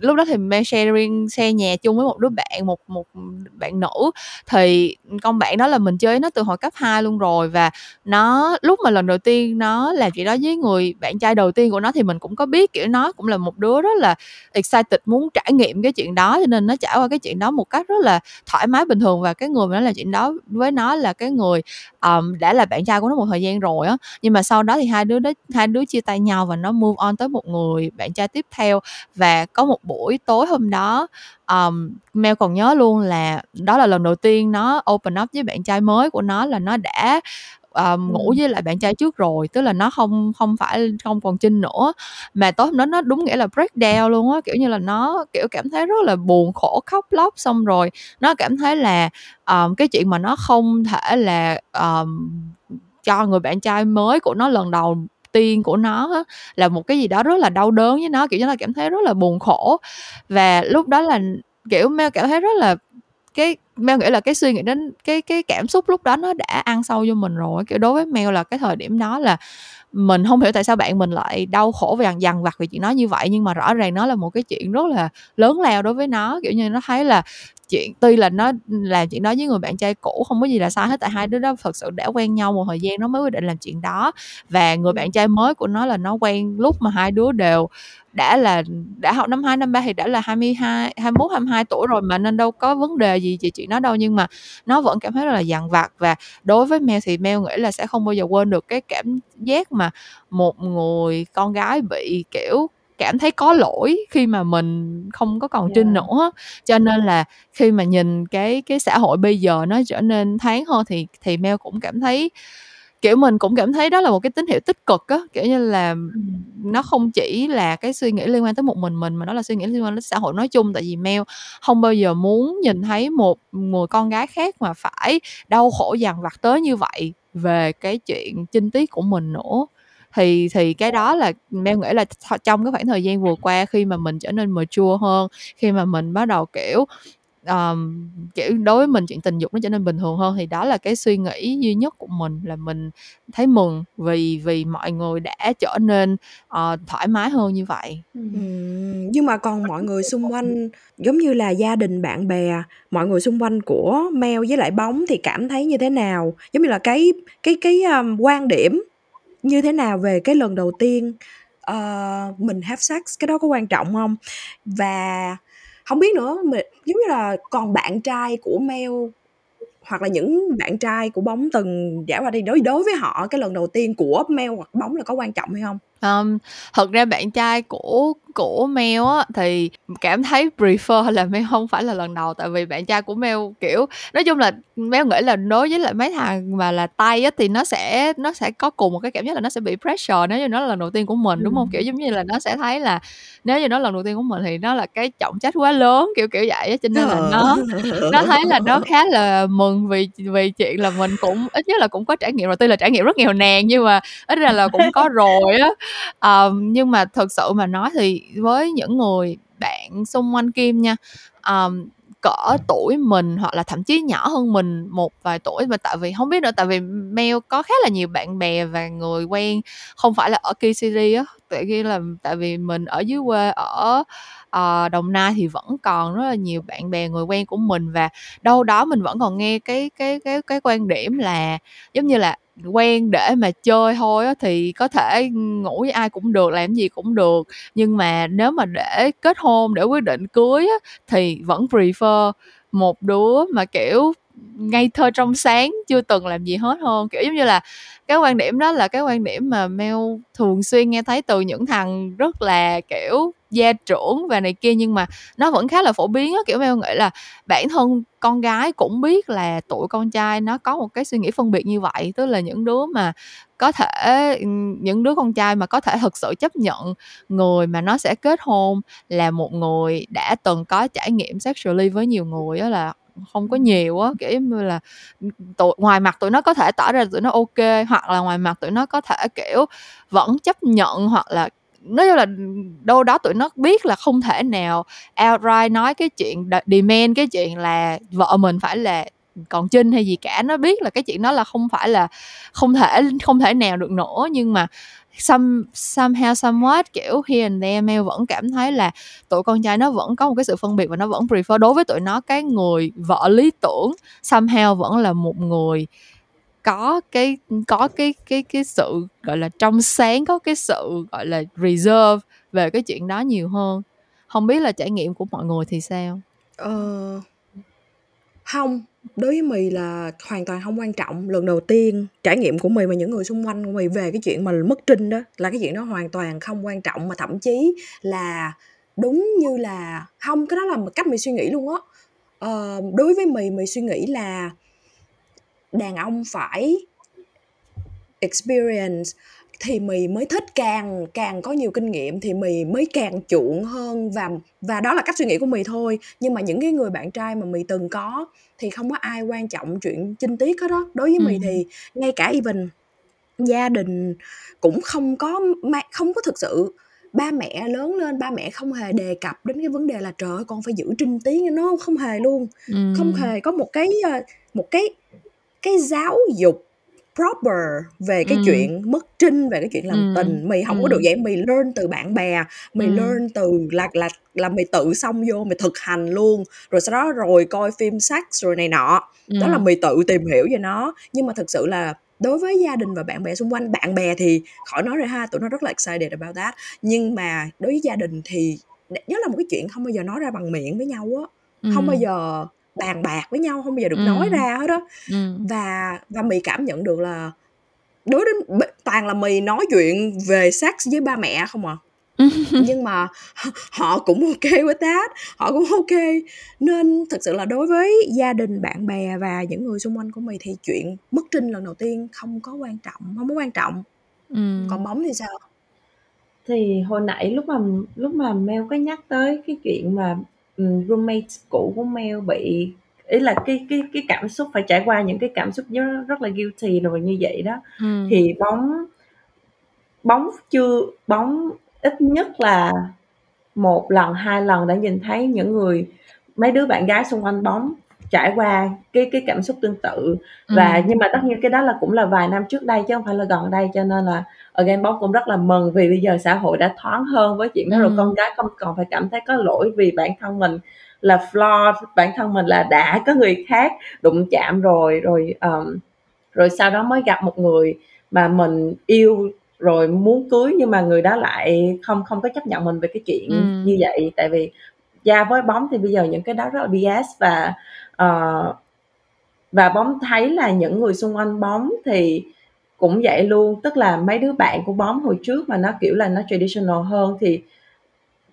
lúc đó thì mê sharing xe nhà chung với một đứa bạn một một bạn nữ. Thì con bạn đó là mình chơi nó từ hồi cấp 2 luôn rồi và nó lúc mà lần đầu tiên nó làm chuyện đó với người bạn trai đầu tiên của nó thì mình cũng có biết kiểu nó cũng là một đứa rất là excited muốn trải nghiệm cái chuyện đó cho nên nó trải qua cái chuyện đó một cách rất là thoải mái bình thường và cái người mà nó làm chuyện đó với nó là cái người um, đã là bạn trai của nó một thời gian rồi á. Nhưng mà sau đó thì hai đứa đó hai đứa chia tay nhau và nó move on tới một người bạn trai tiếp theo và có một buổi tối hôm đó um, Mel còn nhớ luôn là đó là lần đầu tiên nó open up với bạn trai mới của nó là nó đã um, ngủ với lại bạn trai trước rồi tức là nó không không phải không còn chinh nữa. Mà tối hôm đó nó đúng nghĩa là breakdown luôn á kiểu như là nó kiểu cảm thấy rất là buồn khổ khóc lóc xong rồi nó cảm thấy là um, cái chuyện mà nó không thể là um, cho người bạn trai mới của nó lần đầu tiên của nó á, là một cái gì đó rất là đau đớn với nó kiểu như là cảm thấy rất là buồn khổ. Và lúc đó là kiểu Mel cảm thấy rất là cái Mel nghĩ là cái suy nghĩ đến cái cái cảm xúc lúc đó nó đã ăn sâu vô mình rồi kiểu đối với Mel là cái thời điểm đó là mình không hiểu tại sao bạn mình lại đau khổ và dằn dằn vặt vì chuyện đó như vậy nhưng mà rõ ràng nó là một cái chuyện rất là lớn lao đối với nó. Kiểu như nó thấy là chuyện tuy là nó làm chuyện đó với người bạn trai cũ không có gì là sai hết tại hai đứa đó thật sự đã quen nhau một thời gian nó mới quyết định làm chuyện đó. Và người bạn trai mới của nó là nó quen lúc mà hai đứa đều đã là đã học năm 2 năm 3 thì đã là 22 21 22 tuổi rồi mà nên đâu có vấn đề gì về chuyện đó đâu. Nhưng mà nó vẫn cảm thấy rất là dằn vặt và đối với Mel thì Mel nghĩ là sẽ không bao giờ quên được cái cảm giác mà một người con gái bị kiểu cảm thấy có lỗi khi mà mình không có còn yeah. trinh nữa. Cho nên là khi mà nhìn cái cái xã hội bây giờ nó trở nên thoáng hơn thì thì Mel cũng cảm thấy kiểu mình cũng cảm thấy đó là một cái tín hiệu tích cực á. Kiểu như là nó không chỉ là cái suy nghĩ liên quan tới một mình mình mà nó là suy nghĩ liên quan đến xã hội nói chung. Tại vì Mel không bao giờ muốn nhìn thấy một người con gái khác mà phải đau khổ dằn vặt tới như vậy về cái chuyện chinh tiết của mình nữa thì thì cái đó là Mel nghĩ là trong cái khoảng thời gian vừa qua khi mà mình trở nên mature hơn khi mà mình bắt đầu kiểu um, kiểu đối với mình chuyện tình dục nó trở nên bình thường hơn thì đó là cái suy nghĩ duy nhất của mình là mình thấy mừng vì vì mọi người đã trở nên uh, thoải mái hơn như vậy ừ. nhưng mà còn mọi người xung quanh giống như là gia đình bạn bè mọi người xung quanh của Mel với lại bóng thì cảm thấy như thế nào giống như là cái cái cái um, quan điểm như thế nào về cái lần đầu tiên uh, mình have sex? Cái đó có quan trọng không? Và không biết nữa mình giống như là còn bạn trai của Mel hoặc là những bạn trai của bóng từng trải qua đi đối đối với họ cái lần đầu tiên của Mel hoặc bóng là có quan trọng hay không? Um, thật ra bạn trai của của Mel á thì cảm thấy prefer là Mel không phải là lần đầu tại vì bạn trai của Mel kiểu nói chung là Mel nghĩ là đối với lại mấy thằng mà là tay á thì nó sẽ nó sẽ có cùng một cái cảm giác là nó sẽ bị pressure nếu như nó là lần đầu tiên của mình đúng không? Kiểu giống như là nó sẽ thấy là nếu như nó lần đầu tiên của mình thì nó là cái trọng trách quá lớn kiểu kiểu vậy á cho nên là nó nó thấy là nó khá là mừng vì vì chuyện là mình cũng ít nhất là cũng có trải nghiệm rồi tuy là trải nghiệm rất nghèo nàn nhưng mà ít ra là cũng có rồi á um, nhưng mà thật sự mà nói thì với những người bạn xung quanh kim nha um, cỡ tuổi mình hoặc là thậm chí nhỏ hơn mình một vài tuổi mà tại vì không biết nữa tại vì mail có khá là nhiều bạn bè và người quen không phải là ở KCD City á tại vì là tại vì mình ở dưới quê ở uh, Đồng Nai thì vẫn còn rất là nhiều bạn bè người quen của mình và đâu đó mình vẫn còn nghe cái cái cái cái quan điểm là giống như là quen để mà chơi thôi á, thì có thể ngủ với ai cũng được làm gì cũng được. Nhưng mà nếu mà để kết hôn để quyết định cưới á, thì vẫn prefer một đứa mà kiểu ngây thơ trong sáng, chưa từng làm gì hết hơn kiểu giống như là cái quan điểm đó là cái quan điểm mà Mel thường xuyên nghe thấy từ những thằng rất là, kiểu, gia trưởng và này kia, nhưng mà nó vẫn khá là phổ biến á. Kiểu Mel nghĩ là bản thân con gái cũng biết là tuổi con trai nó có một cái suy nghĩ phân biệt như vậy, tức là những đứa mà có thể những đứa con trai mà có thể thực sự chấp nhận người mà nó sẽ kết hôn là một người đã từng có trải nghiệm sexually với nhiều người đó là không có nhiều á kiểu như là tụi ngoài mặt tụi nó có thể tỏ ra tụi nó ok hoặc là ngoài mặt tụi nó có thể kiểu vẫn chấp nhận hoặc là nói chung là đâu đó tụi nó biết là không thể nào outright nói cái chuyện demand cái chuyện là vợ mình phải là còn trinh hay gì cả. Nó biết là cái chuyện đó là không phải là không thể không thể nào được nữa nhưng mà some somehow somewhat kiểu here and there Mel vẫn cảm thấy là tụi con trai nó vẫn có một cái sự phân biệt và nó vẫn prefer đối với tụi nó cái người vợ lý tưởng. Somehow vẫn là một người có cái có cái cái cái sự gọi là trong sáng có cái sự gọi là reserve về cái chuyện đó nhiều hơn. Không biết là trải nghiệm của mọi người thì sao? Ờ, hông, đối với mì là hoàn toàn không quan trọng. Lần đầu tiên trải nghiệm của mì và những người xung quanh của mì về cái chuyện mà mất trinh đó, là cái chuyện đó hoàn toàn không quan trọng, mà thậm chí là đúng như là không cái đó là một cách mì suy nghĩ luôn á. Ờ, đối với mì, mì suy nghĩ là đàn ông phải experience thì mì mới thích càng càng có nhiều kinh nghiệm thì mì mới càng chuộng hơn và và đó là cách suy nghĩ của mì thôi nhưng mà những cái người bạn trai mà mì từng có thì không có ai quan trọng chuyện chinh tiết hết đó đối với ừ. mì thì ngay cả even gia đình cũng không có không có thực sự ba mẹ lớn lên ba mẹ không hề đề cập đến cái vấn đề là trời ơi con phải giữ trinh tiết nó không hề luôn ừ. không hề có một cái ờ, một cái cái giáo dục proper về cái ừ. chuyện mất trinh về cái chuyện làm ừ. tình mày không ừ. có được vậy mày learn từ bạn bè mày ừ. learn từ là là là mày tự xong vô mày thực hành luôn rồi sau đó rồi coi phim sex rồi này nọ ừ. đó là mày tự tìm hiểu về nó nhưng mà thực sự là đối với gia đình và bạn bè xung quanh bạn bè thì khỏi nói rồi ha tụi nó rất là excited about that nhưng mà đối với gia đình thì đó là một cái chuyện không bao giờ nói ra bằng miệng với nhau á ừ. không bao giờ bàn bạc với nhau không bao giờ được ừ. nói ra hết đó ừ. và và mì cảm nhận được là đối đến toàn là mì nói chuyện về sex với ba mẹ không à *laughs* nhưng mà *laughs* họ cũng ok với that họ cũng ok nên thực sự là đối với gia đình bạn bè và những người xung quanh của mày thì chuyện mất trinh lần đầu tiên không có quan trọng không có quan trọng ừ. còn bóng thì sao thì hồi nãy lúc mà lúc mà Mel có nhắc tới cái chuyện mà roommate cũ của Mel bị ý là cái cái cái cảm xúc phải trải qua những cái cảm xúc rất rất là guilty rồi như vậy đó Ừm. thì bóng bóng chưa bóng ít nhất là một lần hai lần đã nhìn thấy những người mấy đứa bạn gái xung quanh bóng trải qua cái cái cảm xúc tương tự và Ừm. nhưng mà tất nhiên cái đó là cũng là vài năm trước đây chứ không phải là gần đây cho nên là again bóng cũng rất là mừng vì bây giờ xã hội đã thoáng hơn với chuyện đó rồi con gái không còn phải cảm thấy có lỗi vì bản thân mình là flaw bản thân mình là đã có người khác đụng chạm rồi rồi um, rồi sau đó mới gặp một người mà mình yêu rồi muốn cưới nhưng mà người đó lại không không có chấp nhận mình về cái chuyện ừ. như vậy tại vì da với bóng thì bây giờ những cái đó rất là BS và uh, và bóng thấy là những người xung quanh bóng thì cũng vậy luôn tức là mấy đứa bạn của bóng hồi trước mà nó kiểu là nó traditional hơn thì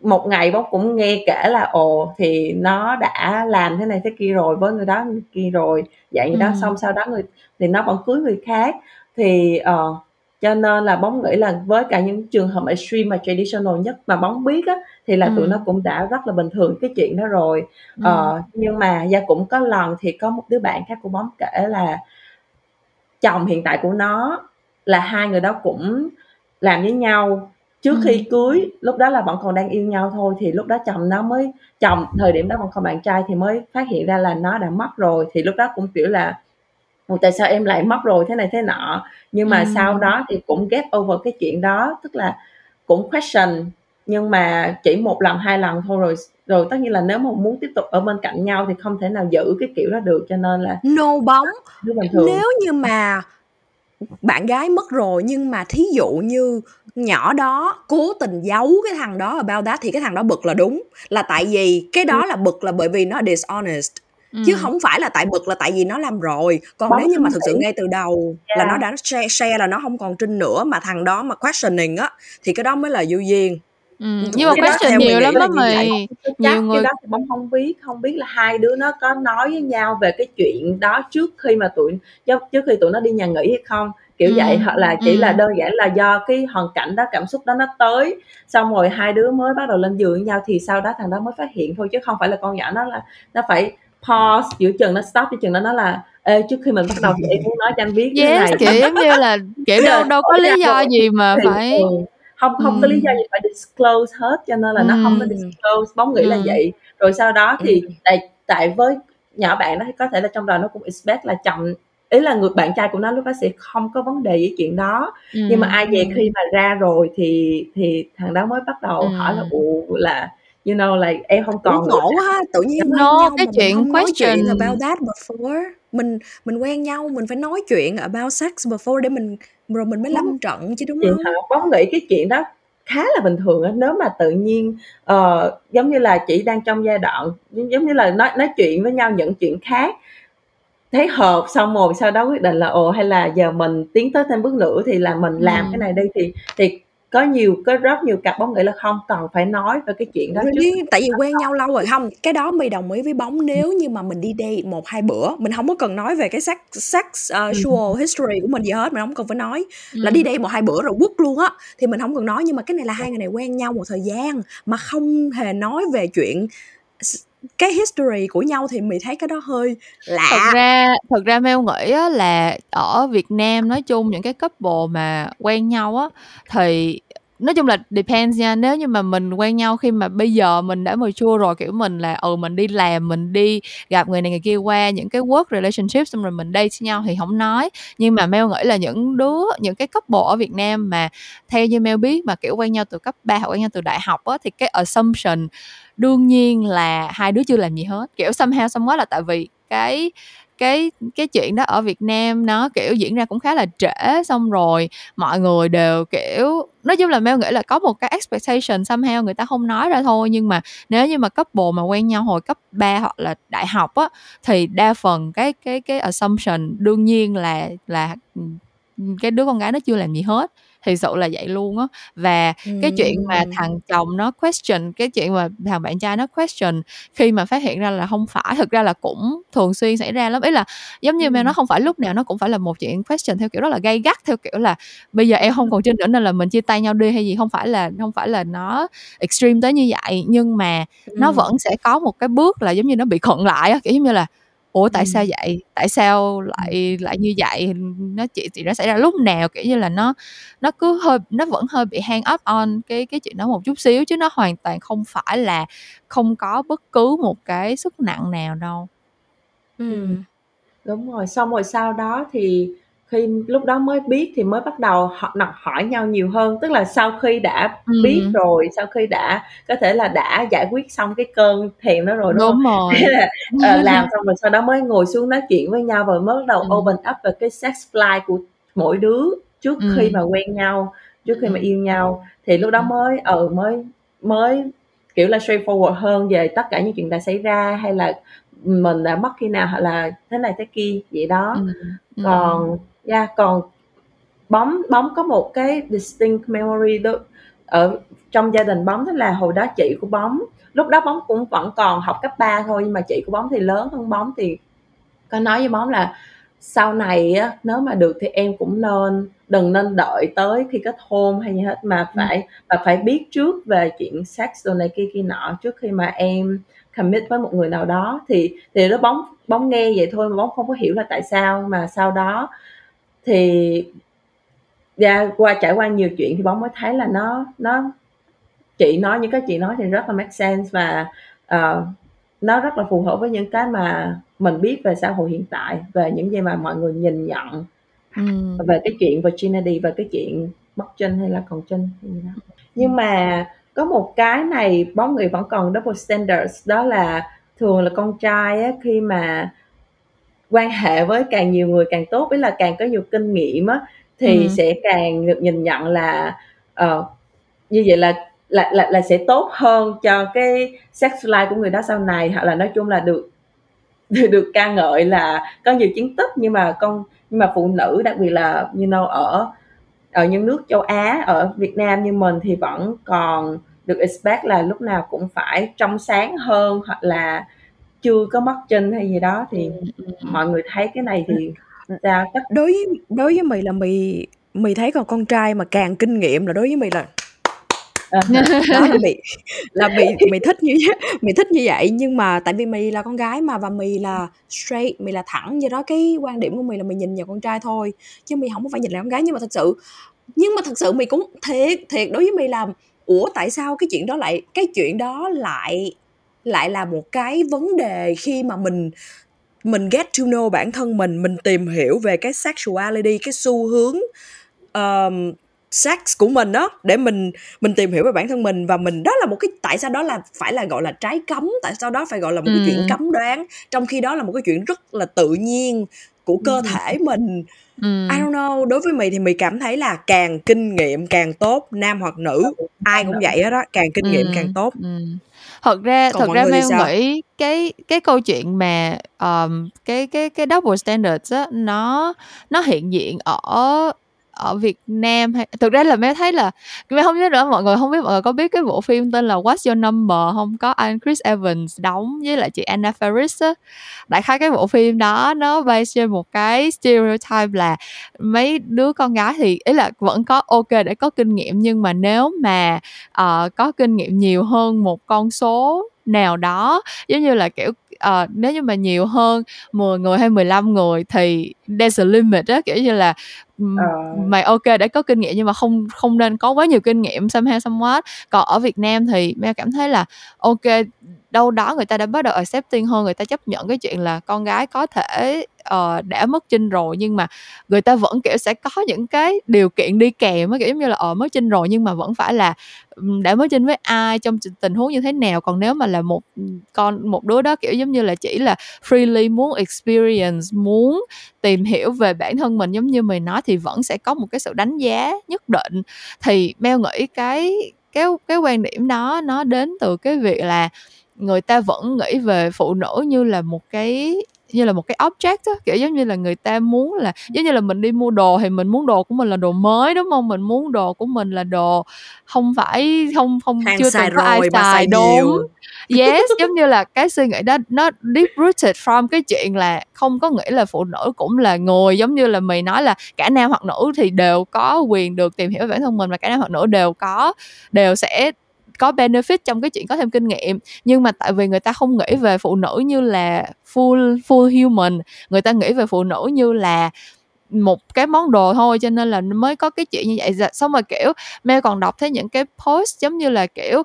một ngày bóng cũng nghe kể là ồ thì nó đã làm thế này thế kia rồi với người đó người kia rồi vậy ừ. đó xong sau đó người thì nó vẫn cưới người khác thì uh, cho nên là bóng nghĩ là với cả những trường hợp extreme mà traditional nhất mà bóng biết á thì là ừ. tụi nó cũng đã rất là bình thường cái chuyện đó rồi ừ. uh, nhưng mà gia cũng có lần thì có một đứa bạn khác của bóng kể là chồng hiện tại của nó là hai người đó cũng làm với nhau trước ừ. khi cưới lúc đó là vẫn còn đang yêu nhau thôi thì lúc đó chồng nó mới chồng thời điểm đó còn không bạn trai thì mới phát hiện ra là nó đã mất rồi thì lúc đó cũng kiểu là tại sao em lại mất rồi thế này thế nọ? Nhưng mà ừ. sau đó thì cũng get over cái chuyện đó tức là cũng question nhưng mà chỉ một lần hai lần thôi rồi rồi tất nhiên là nếu mà muốn tiếp tục ở bên cạnh nhau thì không thể nào giữ cái kiểu đó được cho nên là no bóng. Nếu như mà bạn gái mất rồi nhưng mà thí dụ như nhỏ đó cố tình giấu cái thằng đó ở bao that thì cái thằng đó bực là đúng. Là tại vì cái đó là bực là bởi vì nó dishonest Ừ. chứ không phải là tại bực là tại vì nó làm rồi còn Bóng nếu như mà thực sự ngay từ đầu yeah. là nó đã share, share là nó không còn trinh nữa mà thằng đó mà questioning á thì cái đó mới là dư duyên Ừ, nhưng mà question nhiều lắm đó mày nhiều người đó thì bóng không biết không biết là hai đứa nó có nói với nhau về cái chuyện đó trước khi mà tụi trước khi tụi nó đi nhà nghỉ hay không kiểu ừ. vậy hoặc là chỉ ừ. là đơn giản là do cái hoàn cảnh đó cảm xúc đó nó tới xong rồi hai đứa mới bắt đầu lên giường với nhau thì sau đó thằng đó mới phát hiện thôi chứ không phải là con nhỏ nó là nó phải pause giữa chừng nó stop giữa chừng nó nói là Ê, trước khi mình bắt đầu thì em muốn nói cho anh biết yes, này kiểu giống như là kiểu đâu đâu có lý do gì mà phải không không ừ. có lý do gì phải disclose hết cho nên là ừ. nó không có disclose bóng nghĩ ừ. là vậy rồi sau đó thì tại tại với nhỏ bạn đó có thể là trong đầu nó cũng expect là chồng ý là người bạn trai của nó lúc đó sẽ không có vấn đề với chuyện đó ừ. nhưng mà ai về ừ. khi mà ra rồi thì thì thằng đó mới bắt đầu ừ. hỏi là ủa là you know like em không còn ngộ ha tự nhiên no, nhau cái mà chuyện mình không question nói chuyện about that before mình mình quen nhau mình phải nói chuyện about sex before để mình rồi mình mới lâm trận chứ đúng không? Bóng nghĩ cái chuyện đó khá là bình thường á nếu mà tự nhiên uh, giống như là chỉ đang trong giai đoạn giống như là nói nói chuyện với nhau những chuyện khác thấy hợp xong rồi sau đó quyết định là ồ hay là giờ mình tiến tới thêm bước nữa thì là mình làm ừ. cái này đi thì thì có nhiều có rất nhiều cặp bóng nghĩ là không cần phải nói về cái chuyện đó really? trước. tại vì quen nhau lâu rồi. Không cái đó mi đồng ý với bóng nếu như mà mình đi date một hai bữa. Mình không có cần nói về cái sex sex uh, sexual history của mình gì hết mình không cần phải nói. Ừ. là đi date một hai bữa rồi quất luôn á thì mình không cần nói. Nhưng mà cái này là hai người này quen nhau một thời gian mà không hề nói về chuyện cái history của nhau thì mình thấy cái đó hơi lạ. Thật ra thật ra Mel nghĩ á, là ở Việt Nam nói chung những cái couple mà quen nhau á thì nói chung là depends nha, nếu như mà mình quen nhau khi mà bây giờ mình đã chua rồi, kiểu, mình là ừ mình đi làm, mình đi gặp người này người kia qua những cái work relationship xong rồi mình date với nhau thì không nói. Nhưng mà Mel nghĩ là những đứa, những cái couple ở Việt Nam mà theo như Mel biết mà, kiểu, quen nhau từ cấp 3 hoặc quen nhau từ đại học á, thì cái assumption đương nhiên là hai đứa chưa làm gì hết. Kiểu, somehow, somewhat là tại vì cái cái cái chuyện đó ở Việt Nam nó, kiểu, diễn ra cũng khá là trễ, xong rồi mọi người đều, kiểu, nói chung là Mel nghĩ là có một cái expectation somehow người ta không nói ra thôi, nhưng mà nếu như mà couple mà quen nhau hồi cấp 3 hoặc là đại học á, thì đa phần cái cái cái assumption đương nhiên là là ừ, cái đứa con gái nó chưa làm gì hết thì sự là vậy luôn á và uhm. cái chuyện mà thằng chồng nó question cái chuyện mà thằng bạn trai nó question khi mà phát hiện ra là không phải thực ra là cũng thường xuyên xảy ra lắm ý là giống như mà nó không phải lúc nào nó cũng phải là một chuyện question theo kiểu đó là gay gắt theo kiểu là bây giờ em không còn trên đỉnh nên là mình chia tay nhau đi hay gì không phải là không phải là nó extreme tới như vậy nhưng mà uhm. nó vẫn sẽ có một cái bước là giống như nó bị khận lại á kiểu giống như là ủa tại ừ. sao vậy? Tại sao lại lại như vậy? Nó chỉ thì nó xảy ra lúc nào? Kiểu như là nó nó cứ hơi nó vẫn hơi bị hang up on cái cái chuyện đó một chút xíu chứ nó hoàn toàn không phải là không có bất cứ một cái sức nặng nào đâu. Ừ. đúng rồi xong rồi sau đó thì khi lúc đó mới biết thì mới bắt đầu họ đặt hỏi nhau nhiều hơn tức là sau khi đã ừ. biết rồi sau khi đã có thể là đã giải quyết xong cái cơn thèm đó rồi đúng, đúng rồi là, uh, *laughs* làm xong rồi sau đó mới ngồi xuống nói chuyện với nhau và mới bắt đầu ừ. open up về cái sex fly của mỗi đứa trước ừ. khi mà quen nhau trước khi mà yêu nhau thì lúc đó mới ờ ừ, mới mới kiểu là straightforward hơn về tất cả những chuyện đã xảy ra hay là mình đã mất khi nào hoặc là thế này thế kia vậy đó ừ. còn yeah, còn bóng bóng có một cái distinct memory đó ở trong gia đình bóng đó là hồi đó chị của bóng lúc đó bóng cũng vẫn còn học cấp 3 thôi nhưng mà chị của bóng thì lớn hơn bóng thì có nói với bóng là sau này á nếu mà được thì em cũng nên đừng nên đợi tới khi kết hôn hay gì hết mà ừ. phải ừ. mà phải biết trước về chuyện sex đồ này kia kia nọ trước khi mà em commit với một người nào đó thì thì nó bóng bóng nghe vậy thôi mà bóng không có hiểu là tại sao mà sau đó thì ra qua trải qua nhiều chuyện thì bóng mới thấy là nó nó chị nói những cái chị nói thì rất là make sense và uh, nó rất là phù hợp với những cái mà mình biết về xã hội hiện tại về những gì mà mọi người nhìn nhận ừ. về cái chuyện virginity và cái chuyện mất chân hay là còn chân nhưng mà có một cái này bóng người vẫn còn double standards đó là thường là con trai á, khi mà quan hệ với càng nhiều người càng tốt ý là càng có nhiều kinh nghiệm á thì ừ. sẽ càng được nhìn nhận là uh, như vậy là là là là sẽ tốt hơn cho cái sex life của người đó sau này hoặc là nói chung là được *laughs* được ca ngợi là có nhiều chiến tích nhưng mà con nhưng mà phụ nữ đặc biệt là you know ở ở những nước châu Á ở Việt Nam như mình thì vẫn còn được expect là lúc nào cũng phải trong sáng hơn hoặc là chưa có mất chân hay gì đó thì ừ, ừ. mọi người thấy cái này thì sao chắc đối với đối với mày là mày mày thấy còn con trai mà càng kinh nghiệm là đối với mày là ờ. *laughs* đó là mày là mày mày thích như mày thích như vậy nhưng mà tại vì mày là con gái mà và mày là straight mày là thẳng do đó cái quan điểm của mày là mày nhìn vào con trai thôi chứ mày không có phải nhìn lại con gái nhưng mà thật sự nhưng mà thật sự mày cũng thiệt thiệt đối với mày là ủa tại sao cái chuyện đó lại cái chuyện đó lại lại là một cái vấn đề khi mà mình mình get to know bản thân mình mình tìm hiểu về cái sexuality cái xu hướng um, sex của mình đó để mình mình tìm hiểu về bản thân mình. Và mình đó là một cái tại sao đó là phải là gọi là trái cấm tại sao đó phải gọi là một cái chuyện cấm đoán trong khi đó là một cái chuyện rất là tự nhiên của cơ thể mình. I don't know đối với mày thì mày cảm thấy là càng kinh nghiệm càng tốt nam hoặc nữ ai cũng vậy hết đó càng kinh nghiệm càng tốt thật ra Còn thật ra Mel nghĩ cái cái câu chuyện mà um, cái cái cái double standards á nó nó hiện diện ở ở Việt Nam hay thực ra là mẹ thấy là mẹ không nhớ nữa mọi người không biết mọi người có biết cái bộ phim tên là What's Your Number không? Có anh Chris Evans đóng với lại chị Anna Faris á. Đại khái cái bộ phim đó nó based trên một cái stereotype là mấy đứa con gái thì ý là vẫn có ok để có kinh nghiệm nhưng mà nếu mà uh, có kinh nghiệm nhiều hơn một con số nào đó giống như là kiểu uh, nếu như mà nhiều hơn 10 người hay 15 người thì there's a limit đó kiểu như là Ờ. uh. mày ok để có kinh nghiệm nhưng mà không không nên có quá nhiều kinh nghiệm somehow somewhat còn ở Việt Nam thì mẹ cảm thấy là ok đâu đó người ta đã bắt đầu accepting hơn người ta chấp nhận cái chuyện là con gái có thể uh, đã mất trinh rồi nhưng mà người ta vẫn kiểu sẽ có những cái điều kiện đi kèm kiểu giống như là ở uh, mất trinh rồi nhưng mà vẫn phải là đã mất trinh với ai trong tình huống như thế nào còn nếu mà là một con một đứa đó kiểu giống như là chỉ là freely muốn experience muốn tìm hiểu về bản thân mình giống như mình nói thì vẫn sẽ có một cái sự đánh giá nhất định. Thì meo nghĩ cái cái cái quan điểm đó nó đến từ cái việc là người ta vẫn nghĩ về phụ nữ như là một cái như là một cái object á kiểu giống như là người ta muốn là giống như là mình đi mua đồ thì mình muốn đồ của mình là đồ mới đúng không? Mình muốn đồ của mình là đồ không phải không không Hàng chưa từng có ai xài đúng. Yes giống như là *laughs* cái suy nghĩ đó nó deep rooted from cái chuyện là không có nghĩ là phụ nữ cũng là người giống như là mày nói là cả nam hoặc nữ thì đều có quyền được tìm hiểu bản thân mình và cả nam hoặc nữ đều có đều sẽ có benefit trong cái chuyện có thêm kinh nghiệm, nhưng mà tại vì người ta không nghĩ về phụ nữ như là full full human, người ta nghĩ về phụ nữ như là một cái món đồ thôi, cho nên là mới có cái chuyện như vậy. Dạ, xong rồi, kiểu, Mel còn đọc thấy những cái post giống như là, kiểu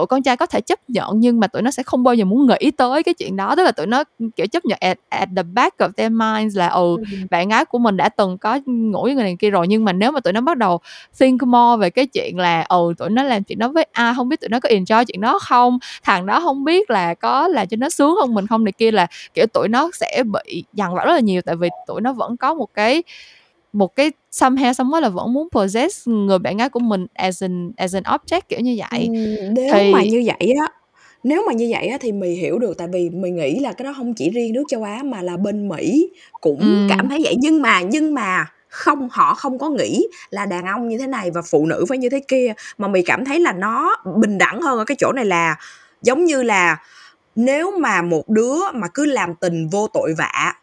tụi con trai có thể chấp nhận nhưng mà tụi nó sẽ không bao giờ muốn nghĩ tới cái chuyện đó tức là tụi nó kiểu chấp nhận at, at the back of their minds là ừ, ừ. bạn gái của mình đã từng có ngủ với người này kia rồi nhưng mà nếu mà tụi nó bắt đầu think more về cái chuyện là ừ tụi nó làm chuyện đó với ai không biết tụi nó có enjoy chuyện đó không thằng đó không biết là có là cho nó sướng hơn mình không này kia là kiểu tụi nó sẽ bị dằn vặt rất là nhiều tại vì tụi nó vẫn có một cái một cái somehow somehow là vẫn muốn possess người bạn gái của mình as an as an object kiểu như vậy ừ, nếu thì... mà như vậy á nếu mà như vậy á thì mình hiểu được tại vì mình nghĩ là cái đó không chỉ riêng nước châu Á mà là bên Mỹ cũng ừ. cảm thấy vậy nhưng mà nhưng mà không họ không có nghĩ là đàn ông như thế này và phụ nữ phải như thế kia mà mình cảm thấy là nó bình đẳng hơn ở cái chỗ này là giống như là nếu mà một đứa mà cứ làm tình vô tội vạ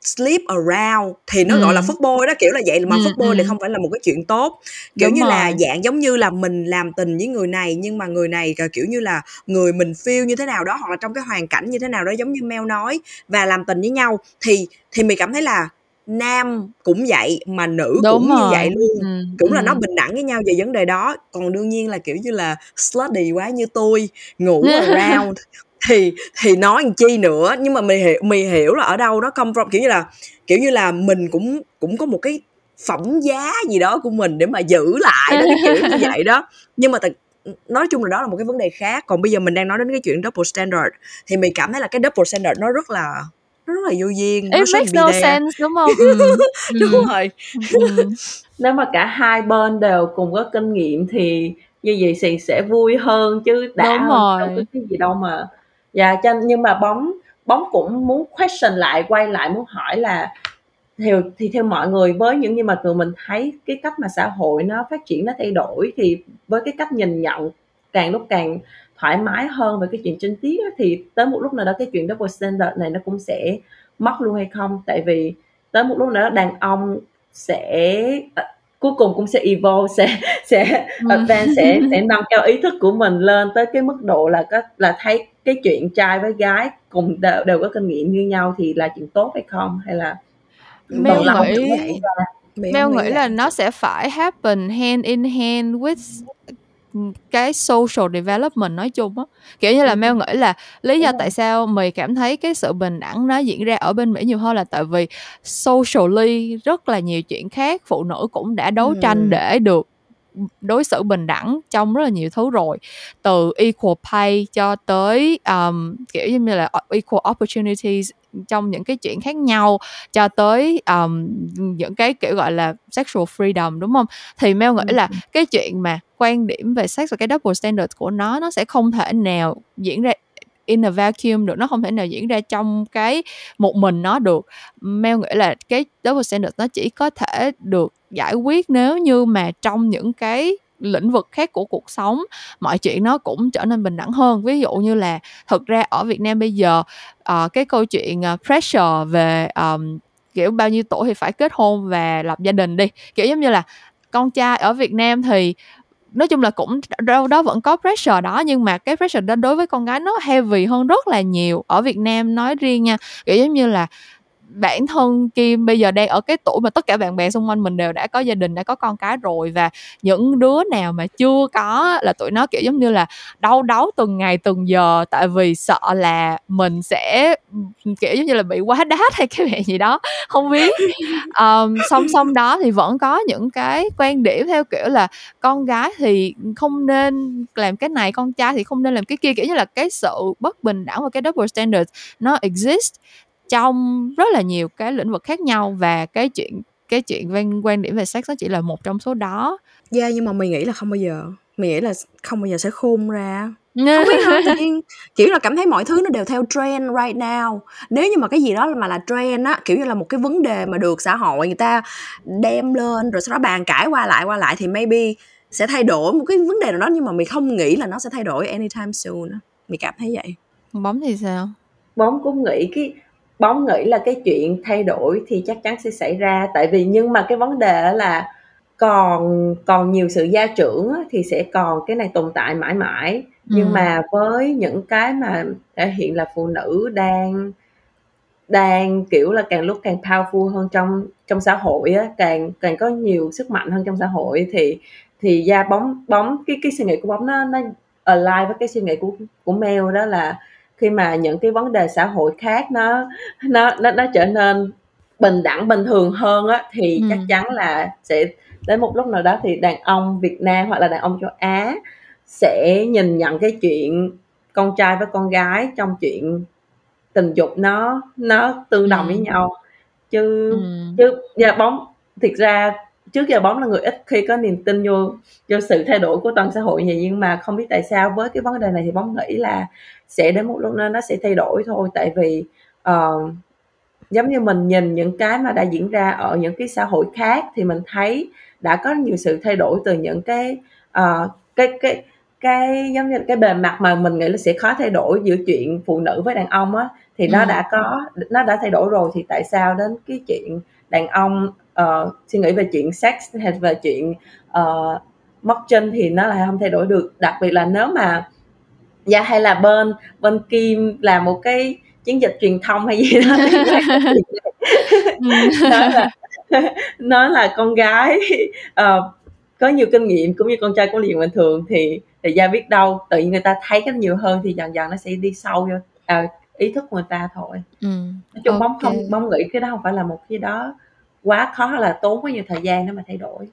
sleep around thì nó ừ. gọi là boy đó kiểu là vậy mà ừ, boy ừ. thì không phải là một cái chuyện tốt kiểu Đúng như rồi. là dạng giống như là mình làm tình với người này nhưng mà người này kiểu như là người mình feel như thế nào đó hoặc là trong cái hoàn cảnh như thế nào đó giống như Mel nói và làm tình với nhau thì thì mình cảm thấy là nam cũng vậy mà nữ Đúng cũng rồi. như vậy luôn ừ, cũng ừ. là nó bình đẳng với nhau về vấn đề đó còn đương nhiên là kiểu như là slutty quá như tôi ngủ *laughs* around thì thì nói làm chi nữa nhưng mà mày hiểu mày hiểu là ở đâu nó come from kiểu như là kiểu như là mình cũng cũng có một cái phẩm giá gì đó của mình để mà giữ lại đó cái kiểu như *laughs* vậy đó nhưng mà thật nói chung là đó là một cái vấn đề khác còn bây giờ mình đang nói đến cái chuyện double standard thì mình cảm thấy là cái double standard nó rất là nó rất là vô duyên it makes no there. sense đúng không ừ. *laughs* đúng ừ. rồi ừ. *laughs* nếu mà cả hai bên đều cùng có kinh nghiệm thì như vậy thì sẽ vui hơn chứ đã đúng hơn rồi. cái gì đâu mà dạ cho nhưng mà bóng bóng cũng muốn question lại, quay lại muốn hỏi là thì thì theo mọi người với những như mà tụi mình thấy, cái cách mà xã hội nó phát triển, nó thay đổi thì với cái cách nhìn nhận càng lúc càng thoải mái hơn về cái chuyện trinh tiết thì tới một lúc nào đó cái chuyện double standard này nó cũng sẽ mất luôn hay không? Tại vì tới một lúc nào đó đàn ông sẽ cuối cùng cũng sẽ evolve sẽ sẽ ừ. advance sẽ *laughs* sẽ nâng cao ý thức của mình lên tới cái mức độ là có là thấy cái chuyện trai với gái cùng đều, đều có kinh nghiệm như nhau thì là chuyện tốt hay không hay là Mel nghĩ Mel nghĩ là nó sẽ phải happen hand in hand with cái social development nói chung á. Kiểu như là Mel nghĩ là lý do tại sao mày cảm thấy cái sự bình đẳng nó diễn ra ở bên Mỹ nhiều hơn là tại vì socially rất là nhiều chuyện khác phụ nữ cũng đã đấu tranh để được đối xử bình đẳng trong rất là nhiều thứ rồi. Từ equal pay cho tới um, kiểu như là equal opportunities trong những cái chuyện khác nhau cho tới um, những cái kiểu gọi là sexual freedom đúng không? Thì Mel nghĩ là cái chuyện mà quan điểm về sex và cái double standard của nó nó sẽ không thể nào diễn ra in a vacuum được nó không thể nào diễn ra trong cái một mình nó được. Mel nghĩ là cái double standard nó chỉ có thể được giải quyết nếu như mà trong những cái lĩnh vực khác của cuộc sống mọi chuyện nó cũng trở nên bình đẳng hơn. Ví dụ như là thực ra ở Việt Nam bây giờ uh, cái câu chuyện uh, pressure về um, kiểu bao nhiêu tuổi thì phải kết hôn và lập gia đình đi. Kiểu giống như là con trai ở Việt Nam thì nói chung là cũng đâu, đó vẫn có pressure đó, nhưng mà cái pressure đó đối với con gái nó heavy hơn rất là nhiều. Ở Việt Nam nói riêng nha, kiểu giống như là bản thân Kim bây giờ đang ở cái tuổi mà tất cả bạn bè xung quanh mình đều đã có gia đình đã có con cái rồi và những đứa nào mà chưa có là tụi nó kiểu giống như là đau đấu từng ngày từng giờ. Tại vì sợ là mình sẽ kiểu giống như là bị quá đát hay cái gì gì đó không biết. *laughs* Um, song song đó thì vẫn có những cái quan điểm theo kiểu là con gái thì không nên làm cái này con trai thì không nên làm cái kia. Kiểu như là cái sự bất bình đẳng và cái double standard nó exist trong rất là nhiều cái lĩnh vực khác nhau và cái chuyện cái chuyện quan quan điểm về sex nó chỉ là một trong số đó. Yeah, nhưng mà mình nghĩ là không bao giờ. Mình nghĩ là không bao giờ sẽ khôn ra. Không biết hả? *laughs* Tự nhiên kiểu là cảm thấy mọi thứ nó đều theo trend right now. Nếu như mà cái gì đó mà là trend á kiểu như là một cái vấn đề mà được xã hội người ta đem lên rồi sau đó bàn cãi qua lại qua lại thì maybe sẽ thay đổi một cái vấn đề nào đó nhưng mà mình không nghĩ là nó sẽ thay đổi anytime soon mình cảm thấy vậy. Bóng thì sao? Bóng cũng nghĩ cái bóng nghĩ là cái chuyện thay đổi thì chắc chắn sẽ xảy ra tại vì nhưng mà cái vấn đề là còn còn nhiều sự gia trưởng thì sẽ còn cái này tồn tại mãi mãi nhưng ừ. mà với những cái mà thể hiện là phụ nữ đang đang kiểu là càng lúc càng powerful hơn trong trong xã hội á càng càng có nhiều sức mạnh hơn trong xã hội thì thì da bóng bóng cái cái suy nghĩ của bóng nó nó align với cái suy nghĩ của của Mel đó là khi mà những cái vấn đề xã hội khác nó nó nó nó trở nên bình đẳng bình thường hơn á thì ừ. chắc chắn là sẽ đến một lúc nào đó thì đàn ông Việt Nam hoặc là đàn ông châu Á sẽ nhìn nhận cái chuyện con trai với con gái trong chuyện tình dục nó nó tương đồng ừ. với nhau chứ ừ. chứ giờ bóng thiệt ra trước giờ bóng là người ít khi có niềm tin vô vô sự thay đổi của toàn xã hội vậy nhưng mà không biết tại sao với cái vấn đề này thì bóng nghĩ là sẽ đến một lúc nó nó sẽ thay đổi thôi tại vì uh, giống như mình nhìn những cái mà đã diễn ra ở những cái xã hội khác thì mình thấy đã có nhiều sự thay đổi từ những cái uh, cái cái cái giống như cái bề mặt mà mình nghĩ là sẽ khó thay đổi giữa chuyện phụ nữ với đàn ông á thì nó ừ. đã có nó đã thay đổi rồi thì tại sao đến cái chuyện đàn ông uh, suy nghĩ về chuyện sex hay về chuyện uh, móc chân thì nó lại không thay đổi được đặc biệt là nếu mà dạ hay là bên bên kim làm một cái chiến dịch truyền thông hay gì đó nó *laughs* *laughs* là nó là con gái uh, có nhiều kinh nghiệm cũng như con trai có liền bình thường thì thì gia biết đâu tự nhiên người ta thấy cái nhiều hơn thì dần dần nó sẽ đi sâu vô à, ý thức của người ta thôi ừ. nói chung okay. bóng không bóng nghĩ cái đó không phải là một cái đó quá khó là tốn quá nhiều thời gian để mà thay đổi.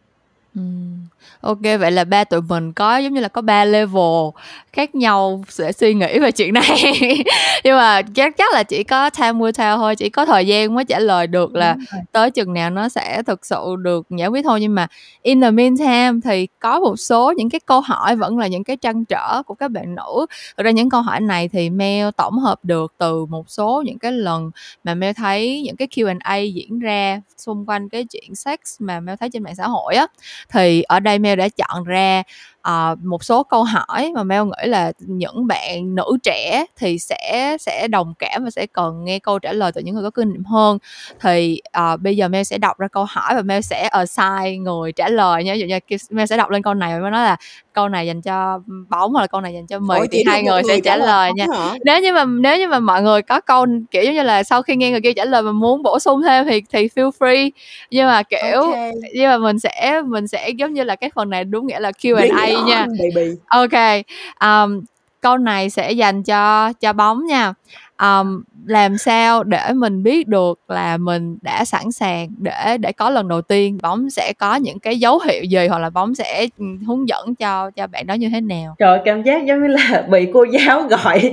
Ừm. OK, vậy là ba tụi mình có giống như là có ba level khác nhau sẽ suy nghĩ về chuyện này. *laughs* Nhưng mà chắc chắc là chỉ có time will tell thôi, chỉ có thời gian mới trả lời được là tới chừng nào nó sẽ thực sự được giải quyết thôi. Nhưng mà in the meantime thì có một số những cái câu hỏi vẫn là những cái trăn trở của các bạn nữ. Thực ra những câu hỏi này thì Mel tổng hợp được từ một số những cái lần mà Mel thấy những cái Q&A diễn ra xung quanh cái chuyện sex mà Mel thấy trên mạng xã hội á thì ở đây Mel đã chọn ra uh, một số câu hỏi mà Mel nghĩ là những bạn nữ trẻ thì sẽ sẽ đồng cảm và sẽ cần nghe câu trả lời từ những người có kinh nghiệm hơn thì uh, bây giờ Mel sẽ đọc ra câu hỏi và Mel sẽ assign người trả lời nha ví dụ như Mel sẽ đọc lên câu này và nói là câu này dành cho bóng hoặc là câu này dành cho mì thì hai người sẽ trả lời nha hả? nếu như mà nếu như mà mọi người có câu kiểu như là sau khi nghe người kia trả lời mà muốn bổ sung thêm thì thì feel free nhưng mà kiểu okay. nhưng mà mình sẽ mình sẽ giống như là cái phần này đúng nghĩa là Q&A nha. Baby. ok um, câu này sẽ dành cho cho bóng nha. Um, làm sao để mình biết được là mình đã sẵn sàng để để có lần đầu tiên bóng sẽ có những cái dấu hiệu gì hoặc là bóng sẽ ừ, hướng dẫn cho cho bạn đó như thế nào? Trời cảm giác giống như là bị cô giáo gọi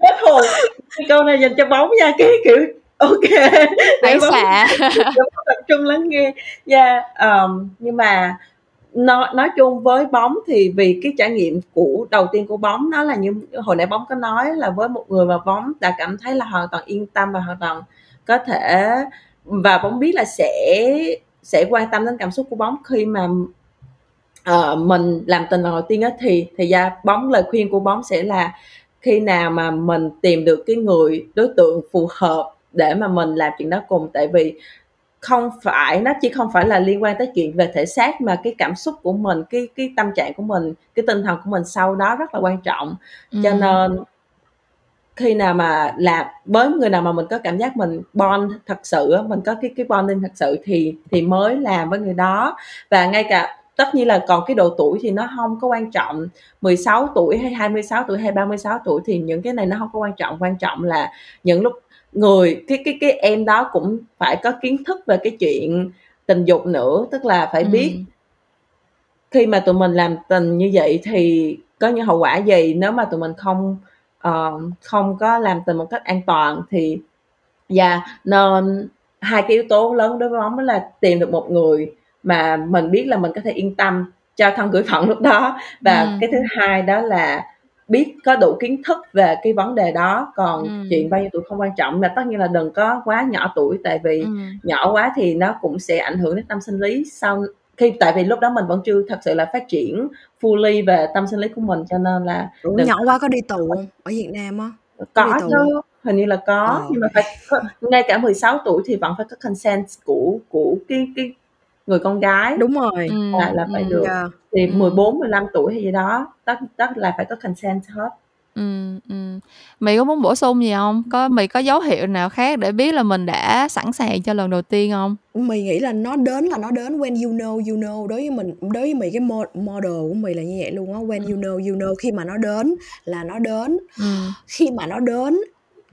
hết *laughs* hồn câu này dành cho bóng nha cái kiểu ok. Để bóng *laughs* tập trung lắng nghe. Yeah um, nhưng mà nói nói chung với bóng thì vì cái trải nghiệm của đầu tiên của bóng nó là như hồi nãy bóng có nói là với một người mà bóng đã cảm thấy là hoàn toàn yên tâm và hoàn toàn có thể và bóng biết là sẽ sẽ quan tâm đến cảm xúc của bóng. Khi mà uh, mình làm tình lần đầu tiên á thì thì ra bóng lời khuyên của bóng sẽ là khi nào mà mình tìm được cái người đối tượng phù hợp để mà mình làm chuyện đó cùng. Tại vì không phải nó chỉ không phải là liên quan tới chuyện về thể xác mà cái cảm xúc của mình cái cái tâm trạng của mình cái tinh thần của mình sau đó rất là quan trọng. Ừ. cho nên khi nào mà làm với người nào mà mình có cảm giác mình bond thật sự mình có cái cái bonding thật sự thì thì mới làm với người đó. Và ngay cả tất nhiên là còn cái độ tuổi thì nó không có quan trọng. 16 tuổi hay 26 tuổi hay 36 tuổi thì những cái này nó không có quan trọng. Quan trọng là những lúc người cái cái cái em đó cũng phải có kiến thức về cái chuyện tình dục nữa tức là phải biết ừ. khi mà tụi mình làm tình như vậy thì có những hậu quả gì nếu mà tụi mình không uh, không có làm tình một cách an toàn thì và yeah, nên hai cái yếu tố lớn đối với bóng đó là tìm được một người mà mình biết là mình có thể yên tâm cho thân gửi phận lúc đó và ừ. cái thứ hai đó là biết có đủ kiến thức về cái vấn đề đó còn ừ. chuyện bao nhiêu tuổi không quan trọng mà tất nhiên là đừng có quá nhỏ tuổi tại vì ừ. nhỏ quá thì nó cũng sẽ ảnh hưởng đến tâm sinh lý sau khi tại vì lúc đó mình vẫn chưa thật sự là phát triển fully về tâm sinh lý của mình cho nên là Ủa, nhỏ quá có đi tù không ở Việt Nam á có chứ hình như là có ờ. nhưng mà phải ngay cả 16 tuổi thì vẫn phải có consent của của cái cái người con gái đúng rồi là, là phải ừ, được yeah. thì 14 15 tuổi hay gì đó tất tất là phải có consent hết Ừ, ừ. Mày có muốn bổ sung gì không? Có mày có dấu hiệu nào khác để biết là mình đã sẵn sàng cho lần đầu tiên không? Mày nghĩ là nó đến là nó đến when you know you know đối với mình đối với mày cái model của mày là như vậy luôn á when you know you know khi mà nó đến là nó đến ừ. khi mà nó đến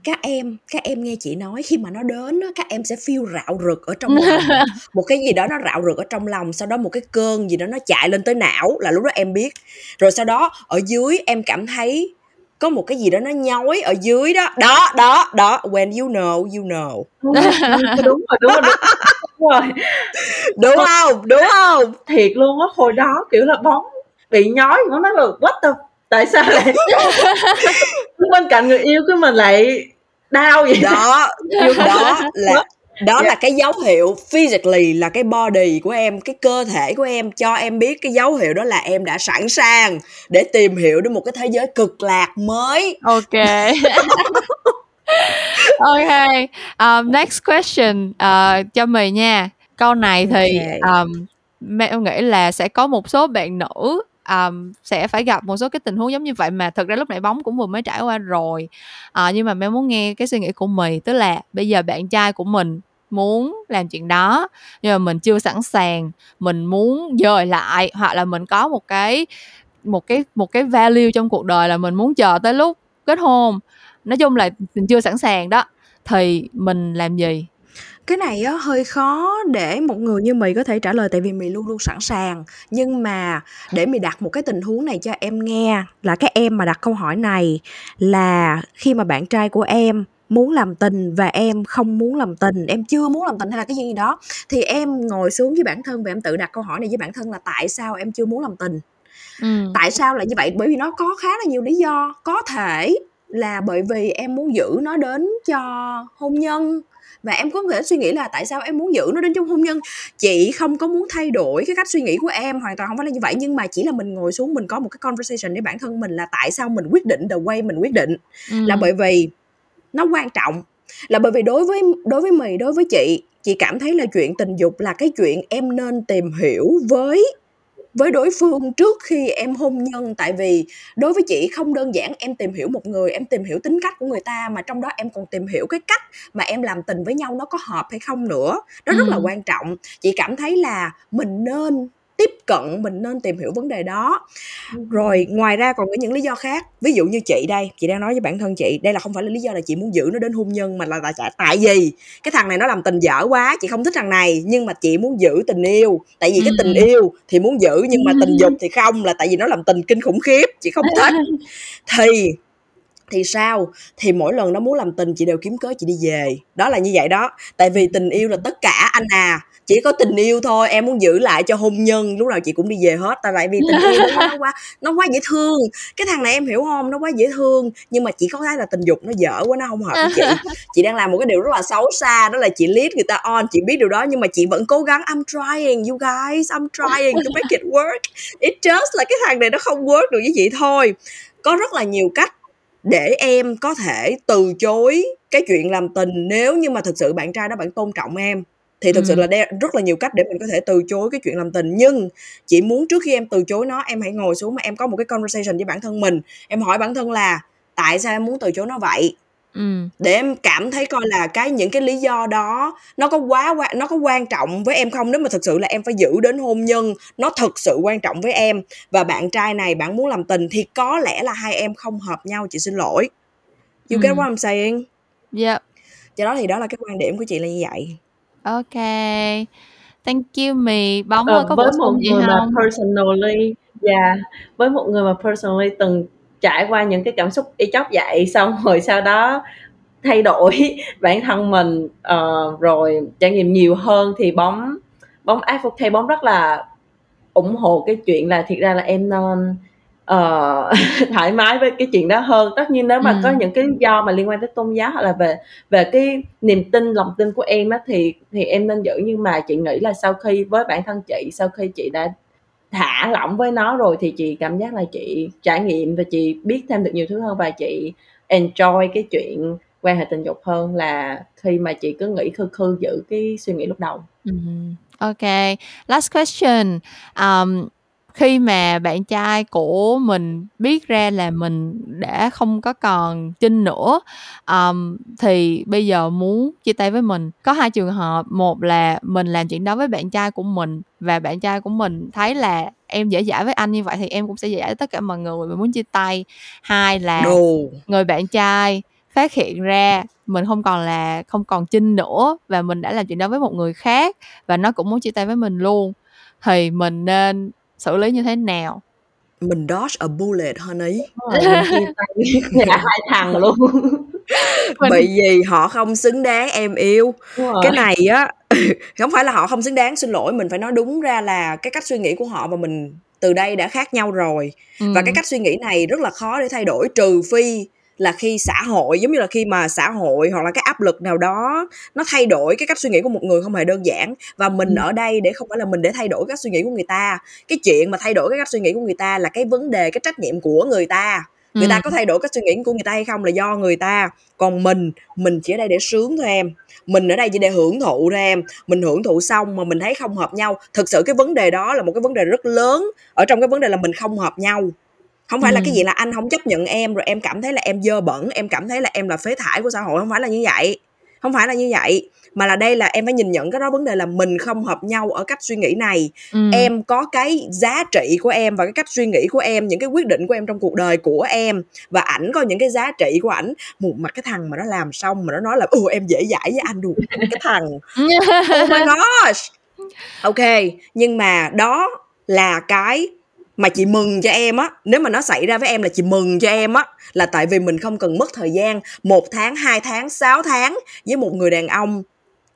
các em các em nghe chị nói khi mà nó đến các em sẽ feel rạo rực ở trong lòng. *laughs* Một cái gì đó nó rạo rực ở trong lòng sau đó một cái cơn gì đó nó chạy lên tới não là lúc đó em biết. Rồi sau đó ở dưới em cảm thấy có một cái gì đó nó nhói ở dưới đó. Đó đó đó when you know you know. *laughs* Đúng rồi đúng rồi đúng rồi. Đúng không? Đúng không? Thiệt luôn á hồi đó kiểu là bóng bị nhói nó nói là what the tại sao lại *laughs* bên cạnh người yêu của mình lại đau vậy? Đó đó là đó yeah. là cái dấu hiệu physically là cái body của em cái cơ thể của em cho em biết cái dấu hiệu đó là em đã sẵn sàng để tìm hiểu đến một cái thế giới cực lạc mới. Ok. *laughs* Ok. Um, next question uh, cho mì nha. Câu này thì okay. um, mẹ nghĩ là sẽ có một số bạn nữ um, sẽ phải gặp một số cái tình huống giống như vậy mà thực ra lúc nãy bóng cũng vừa mới trải qua rồi. Uh, nhưng mà mẹ muốn nghe cái suy nghĩ của mì tức là bây giờ bạn trai của mình muốn làm chuyện đó nhưng mà mình chưa sẵn sàng mình muốn dời lại hoặc là mình có một cái một cái một cái value trong cuộc đời là mình muốn chờ tới lúc kết hôn. Nói chung là mình chưa sẵn sàng đó. Thì mình làm gì? Cái này á hơi khó để một người như mì có thể trả lời tại vì mì luôn luôn sẵn sàng. Nhưng mà để mì đặt một cái tình huống này cho em nghe là cái em mà đặt câu hỏi này là khi mà bạn trai của em muốn làm tình và em không muốn làm tình em chưa muốn làm tình hay là cái gì đó thì em ngồi xuống với bản thân và em tự đặt câu hỏi này với bản thân là tại sao em chưa muốn làm tình? Ừ. tại sao lại như vậy? Bởi vì nó có khá là nhiều lý do. Có thể là bởi vì em muốn giữ nó đến cho hôn nhân và em có thể suy nghĩ là tại sao em muốn giữ nó đến trong hôn nhân? Chị không có muốn thay đổi cái cách suy nghĩ của em hoàn toàn không phải là như vậy. Nhưng mà chỉ là mình ngồi xuống mình có một cái conversation với bản thân mình là tại sao mình quyết định the way mình quyết định. Ừ. là bởi vì nó quan trọng. Là bởi vì đối với đối với mày đối với chị chị cảm thấy là chuyện tình dục là cái chuyện em nên tìm hiểu với với đối phương trước khi em hôn nhân tại vì đối với chị không đơn giản em tìm hiểu một người em tìm hiểu tính cách của người ta mà trong đó em còn tìm hiểu cái cách mà em làm tình với nhau nó có hợp hay không nữa. Đó rất là quan trọng. Chị cảm thấy là mình nên tiếp cận mình nên tìm hiểu vấn đề đó. Rồi ngoài ra còn có những lý do khác. Ví dụ như chị đây chị đang nói với bản thân chị đây là không phải là lý do là chị muốn giữ nó đến hôn nhân mà là tại tại vì cái thằng này nó làm tình dở quá chị không thích thằng này nhưng mà chị muốn giữ tình yêu. Tại vì cái tình yêu thì muốn giữ nhưng mà tình dục *laughs* thì không là tại vì nó làm tình kinh khủng khiếp chị không thích. *laughs* Thì thì sao? Thì mỗi lần nó muốn làm tình chị đều kiếm cớ chị đi về. Đó là như vậy đó. Tại vì tình yêu là tất cả. Anh à chỉ có tình yêu thôi em muốn giữ lại cho hôn nhân. Lúc nào chị cũng đi về hết tại vì tình yêu nó, nó quá nó quá dễ thương. Cái thằng này em hiểu không? Nó quá dễ thương nhưng mà chị có thấy là tình dục nó dở quá nó không hợp với chị. *laughs* Chị đang làm một cái điều rất là xấu xa đó là chị lead người ta on chị biết điều đó nhưng mà chị vẫn cố gắng I'm trying you guys I'm trying to make it work. It just là cái thằng này nó không work được với chị thôi. Có rất là nhiều cách để em có thể từ chối cái chuyện làm tình nếu như mà thực sự bạn trai đó bạn tôn trọng em thì thực ừ. sự là đe, rất là nhiều cách để mình có thể từ chối cái chuyện làm tình. Nhưng chị muốn trước khi em từ chối nó em hãy ngồi xuống mà em có một cái conversation với bản thân mình. Em hỏi bản thân là tại sao em muốn từ chối nó vậy? Ừ. để em cảm thấy coi là cái những cái lý do đó nó có quá nó có quan trọng với em không? Nếu mà thực sự là em phải giữ đến hôn nhân nó thực sự quan trọng với em và bạn trai này bạn muốn làm tình thì có lẽ là hai em không hợp nhau chị xin lỗi. You ừ. get what I'm saying? Yep. Do đó thì đó là cái quan điểm của chị là như vậy Ok. Thank you mì. Bóng ơi, Ờ, có với bổ một sung gì người mà hông? personally yeah, với một người mà personally từng trải qua những cái cảm xúc y chóc vậy, xong rồi sau đó thay đổi *laughs* bản thân mình, ờ, rồi trải nghiệm nhiều hơn thì bóng bóng advocate bóng rất là ủng hộ cái chuyện là thiệt ra là em nên ờ, *laughs* thoải mái với cái chuyện đó hơn. Tất nhiên nếu mà có những cái do mà liên quan tới tôn giáo hoặc là về về cái niềm tin lòng tin của em á thì thì em nên giữ. Nhưng mà chị nghĩ là sau khi với bản thân chị sau khi chị đã thả lỏng với nó rồi thì chị cảm giác là chị trải nghiệm và chị biết thêm được nhiều thứ hơn và chị enjoy cái chuyện quan hệ tình dục hơn là khi mà chị cứ nghĩ khư khư giữ cái suy nghĩ lúc đầu. Ừm, ô Last question, um, khi mà bạn trai của mình biết ra là mình đã không có còn chinh nữa um, thì bây giờ muốn chia tay với mình. Có hai trường hợp một là mình làm chuyện đó với bạn trai của mình và bạn trai của mình thấy là em dễ dãi với anh như vậy thì em cũng sẽ dễ dãi với tất cả mọi người và muốn chia tay. Hai là no. người bạn trai phát hiện ra mình không còn là không còn chinh nữa và mình đã làm chuyện đó với một người khác và nó cũng muốn chia tay với mình luôn. Thì mình nên xử lý như thế nào? Mình dodge a bullet honey. Cả *laughs* hai thằng luôn. Bởi vì họ không xứng đáng em yêu. Cái này á *coughs* không phải là họ không xứng đáng xin lỗi. Mình phải nói đúng ra là cái cách suy nghĩ của họ và mình từ đây đã khác nhau rồi. Ừ. và cái cách suy nghĩ này rất là khó để thay đổi trừ phi là khi xã hội giống như là khi mà xã hội hoặc là cái áp lực nào đó nó thay đổi cái cách suy nghĩ của một người không hề đơn giản. Và mình ừ. ở đây để không phải là mình để thay đổi cách suy nghĩ của người ta. Cái chuyện mà thay đổi cái cách suy nghĩ của người ta là cái vấn đề cái trách nhiệm của người ta. Người ừ. ta có thay đổi cách suy nghĩ của người ta hay không là do người ta. Còn mình mình chỉ ở đây để sướng thôi em. Mình ở đây chỉ để hưởng thụ thôi em. Mình hưởng thụ xong mà mình thấy không hợp nhau. Thực sự cái vấn đề đó là một cái vấn đề rất lớn. Ở trong cái vấn đề là mình không hợp nhau không phải ừ. là cái gì là anh không chấp nhận em rồi em cảm thấy là em dơ bẩn em cảm thấy là em là phế thải của xã hội. Không phải là như vậy. Không phải là như vậy. Mà là đây là em phải nhìn nhận cái đó vấn đề là mình không hợp nhau ở cách suy nghĩ này. Ừ. em có cái giá trị của em và cái cách suy nghĩ của em những cái quyết định của em trong cuộc đời của em và ảnh có những cái giá trị của ảnh. Một mặt cái thằng mà nó làm xong mà nó nói là ừ em dễ dãi với anh được cái thằng. *laughs* Oh my gosh! Ok nhưng mà đó là cái mà chị mừng cho em á nếu mà nó xảy ra với em là chị mừng cho em á là tại vì mình không cần mất thời gian một tháng hai tháng sáu tháng với một người đàn ông.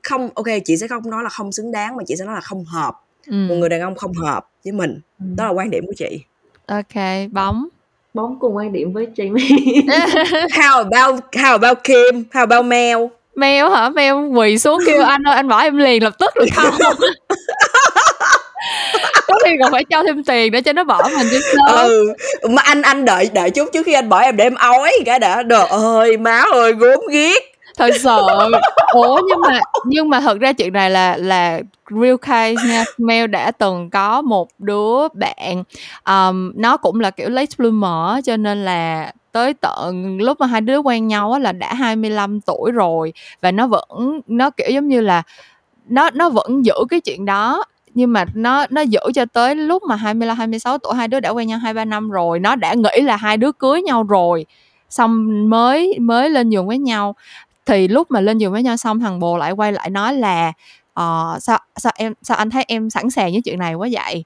Không ok chị sẽ không nói là không xứng đáng mà chị sẽ nói là không hợp. Ừ. một người đàn ông không hợp với mình. Ừ. đó là quan điểm của chị. Ok bóng. Bóng cùng quan điểm với Jamie. *laughs* How about how about Kim? How about Mel? Mel hả? Mel quỳ xuống kêu anh ơi anh bỏ em liền lập tức. Được *laughs* không khi còn phải cho thêm tiền để cho nó bỏ mình chứ sớm ừ mà anh anh đợi đợi chút trước khi anh bỏ em để em ói cái đã. Trời ơi má ơi gốm ghiếc. Thật sự ủa nhưng mà nhưng mà thật ra chuyện này là là real case nha. Mel đã từng có một đứa bạn um, nó cũng là kiểu late bloomer cho nên là tới tận lúc mà hai đứa quen nhau á là đã 25 tuổi rồi và nó vẫn nó kiểu giống như là nó nó vẫn giữ cái chuyện đó nhưng mà nó nó giữ cho tới lúc mà 25 26 tuổi hai đứa đã quen nhau 2 3 năm rồi, nó đã nghĩ là hai đứa cưới nhau rồi. Xong mới mới lên giường với nhau. Thì lúc mà lên giường với nhau xong thằng bồ lại quay lại nói là uh, sao sao em sao anh thấy em sẵn sàng với chuyện này quá vậy?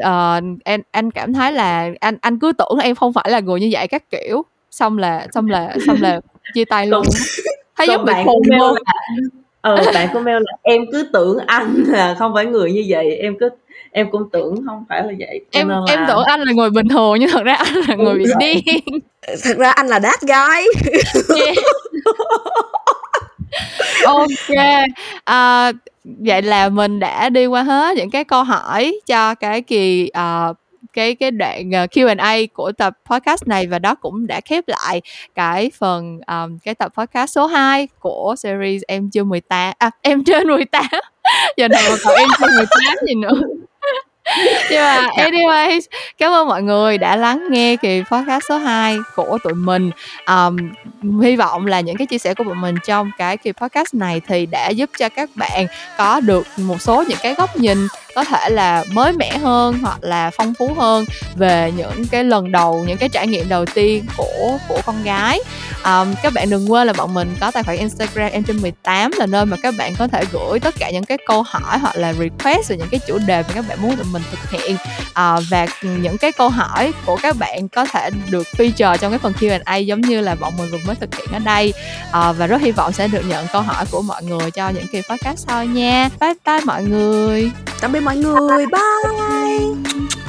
Uh, em anh cảm thấy là anh anh cứ tưởng em không phải là người như vậy các kiểu xong là xong là xong là *laughs* chia tay luôn thấy giống bị khùng luôn ờ bạn của mail là em cứ tưởng anh là không phải người như vậy em cứ em cũng tưởng không phải là vậy. Em là... em tưởng anh là người bình thường nhưng thật ra anh là người bị điên. Thật ra anh là đát gái *laughs* ok à, vậy là mình đã đi qua hết những cái câu hỏi cho cái kỳ uh, cái cái đoạn uh, Q&A của tập podcast này và đó cũng đã khép lại cái phần um, cái tập podcast số 2 của series em chưa 18 à em trên 18 *laughs* giờ này mà còn em trên 18 gì nữa. *laughs* Nhưng mà anyways cảm ơn mọi người đã lắng nghe kỳ podcast số 2 của tụi mình. Um, hy vọng là những cái chia sẻ của bọn mình trong cái kỳ podcast này thì đã giúp cho các bạn có được một số những cái góc nhìn có thể là mới mẻ hơn hoặc là phong phú hơn về những cái lần đầu những cái trải nghiệm đầu tiên của của con gái. Um, các bạn đừng quên là bọn mình có tài khoản Instagram em trên 18 là nơi mà các bạn có thể gửi tất cả những cái câu hỏi hoặc là request về những cái chủ đề mà các bạn muốn tụi mình thực hiện. Uh, và những cái câu hỏi của các bạn có thể được feature trong cái phần Q&A giống như là bọn mình vừa mới thực hiện ở đây. Uh, và rất hy vọng sẽ được nhận câu hỏi của mọi người cho những kỳ podcast sau nha. Bye bye mọi người. Tạm biệt mọi người. Bye.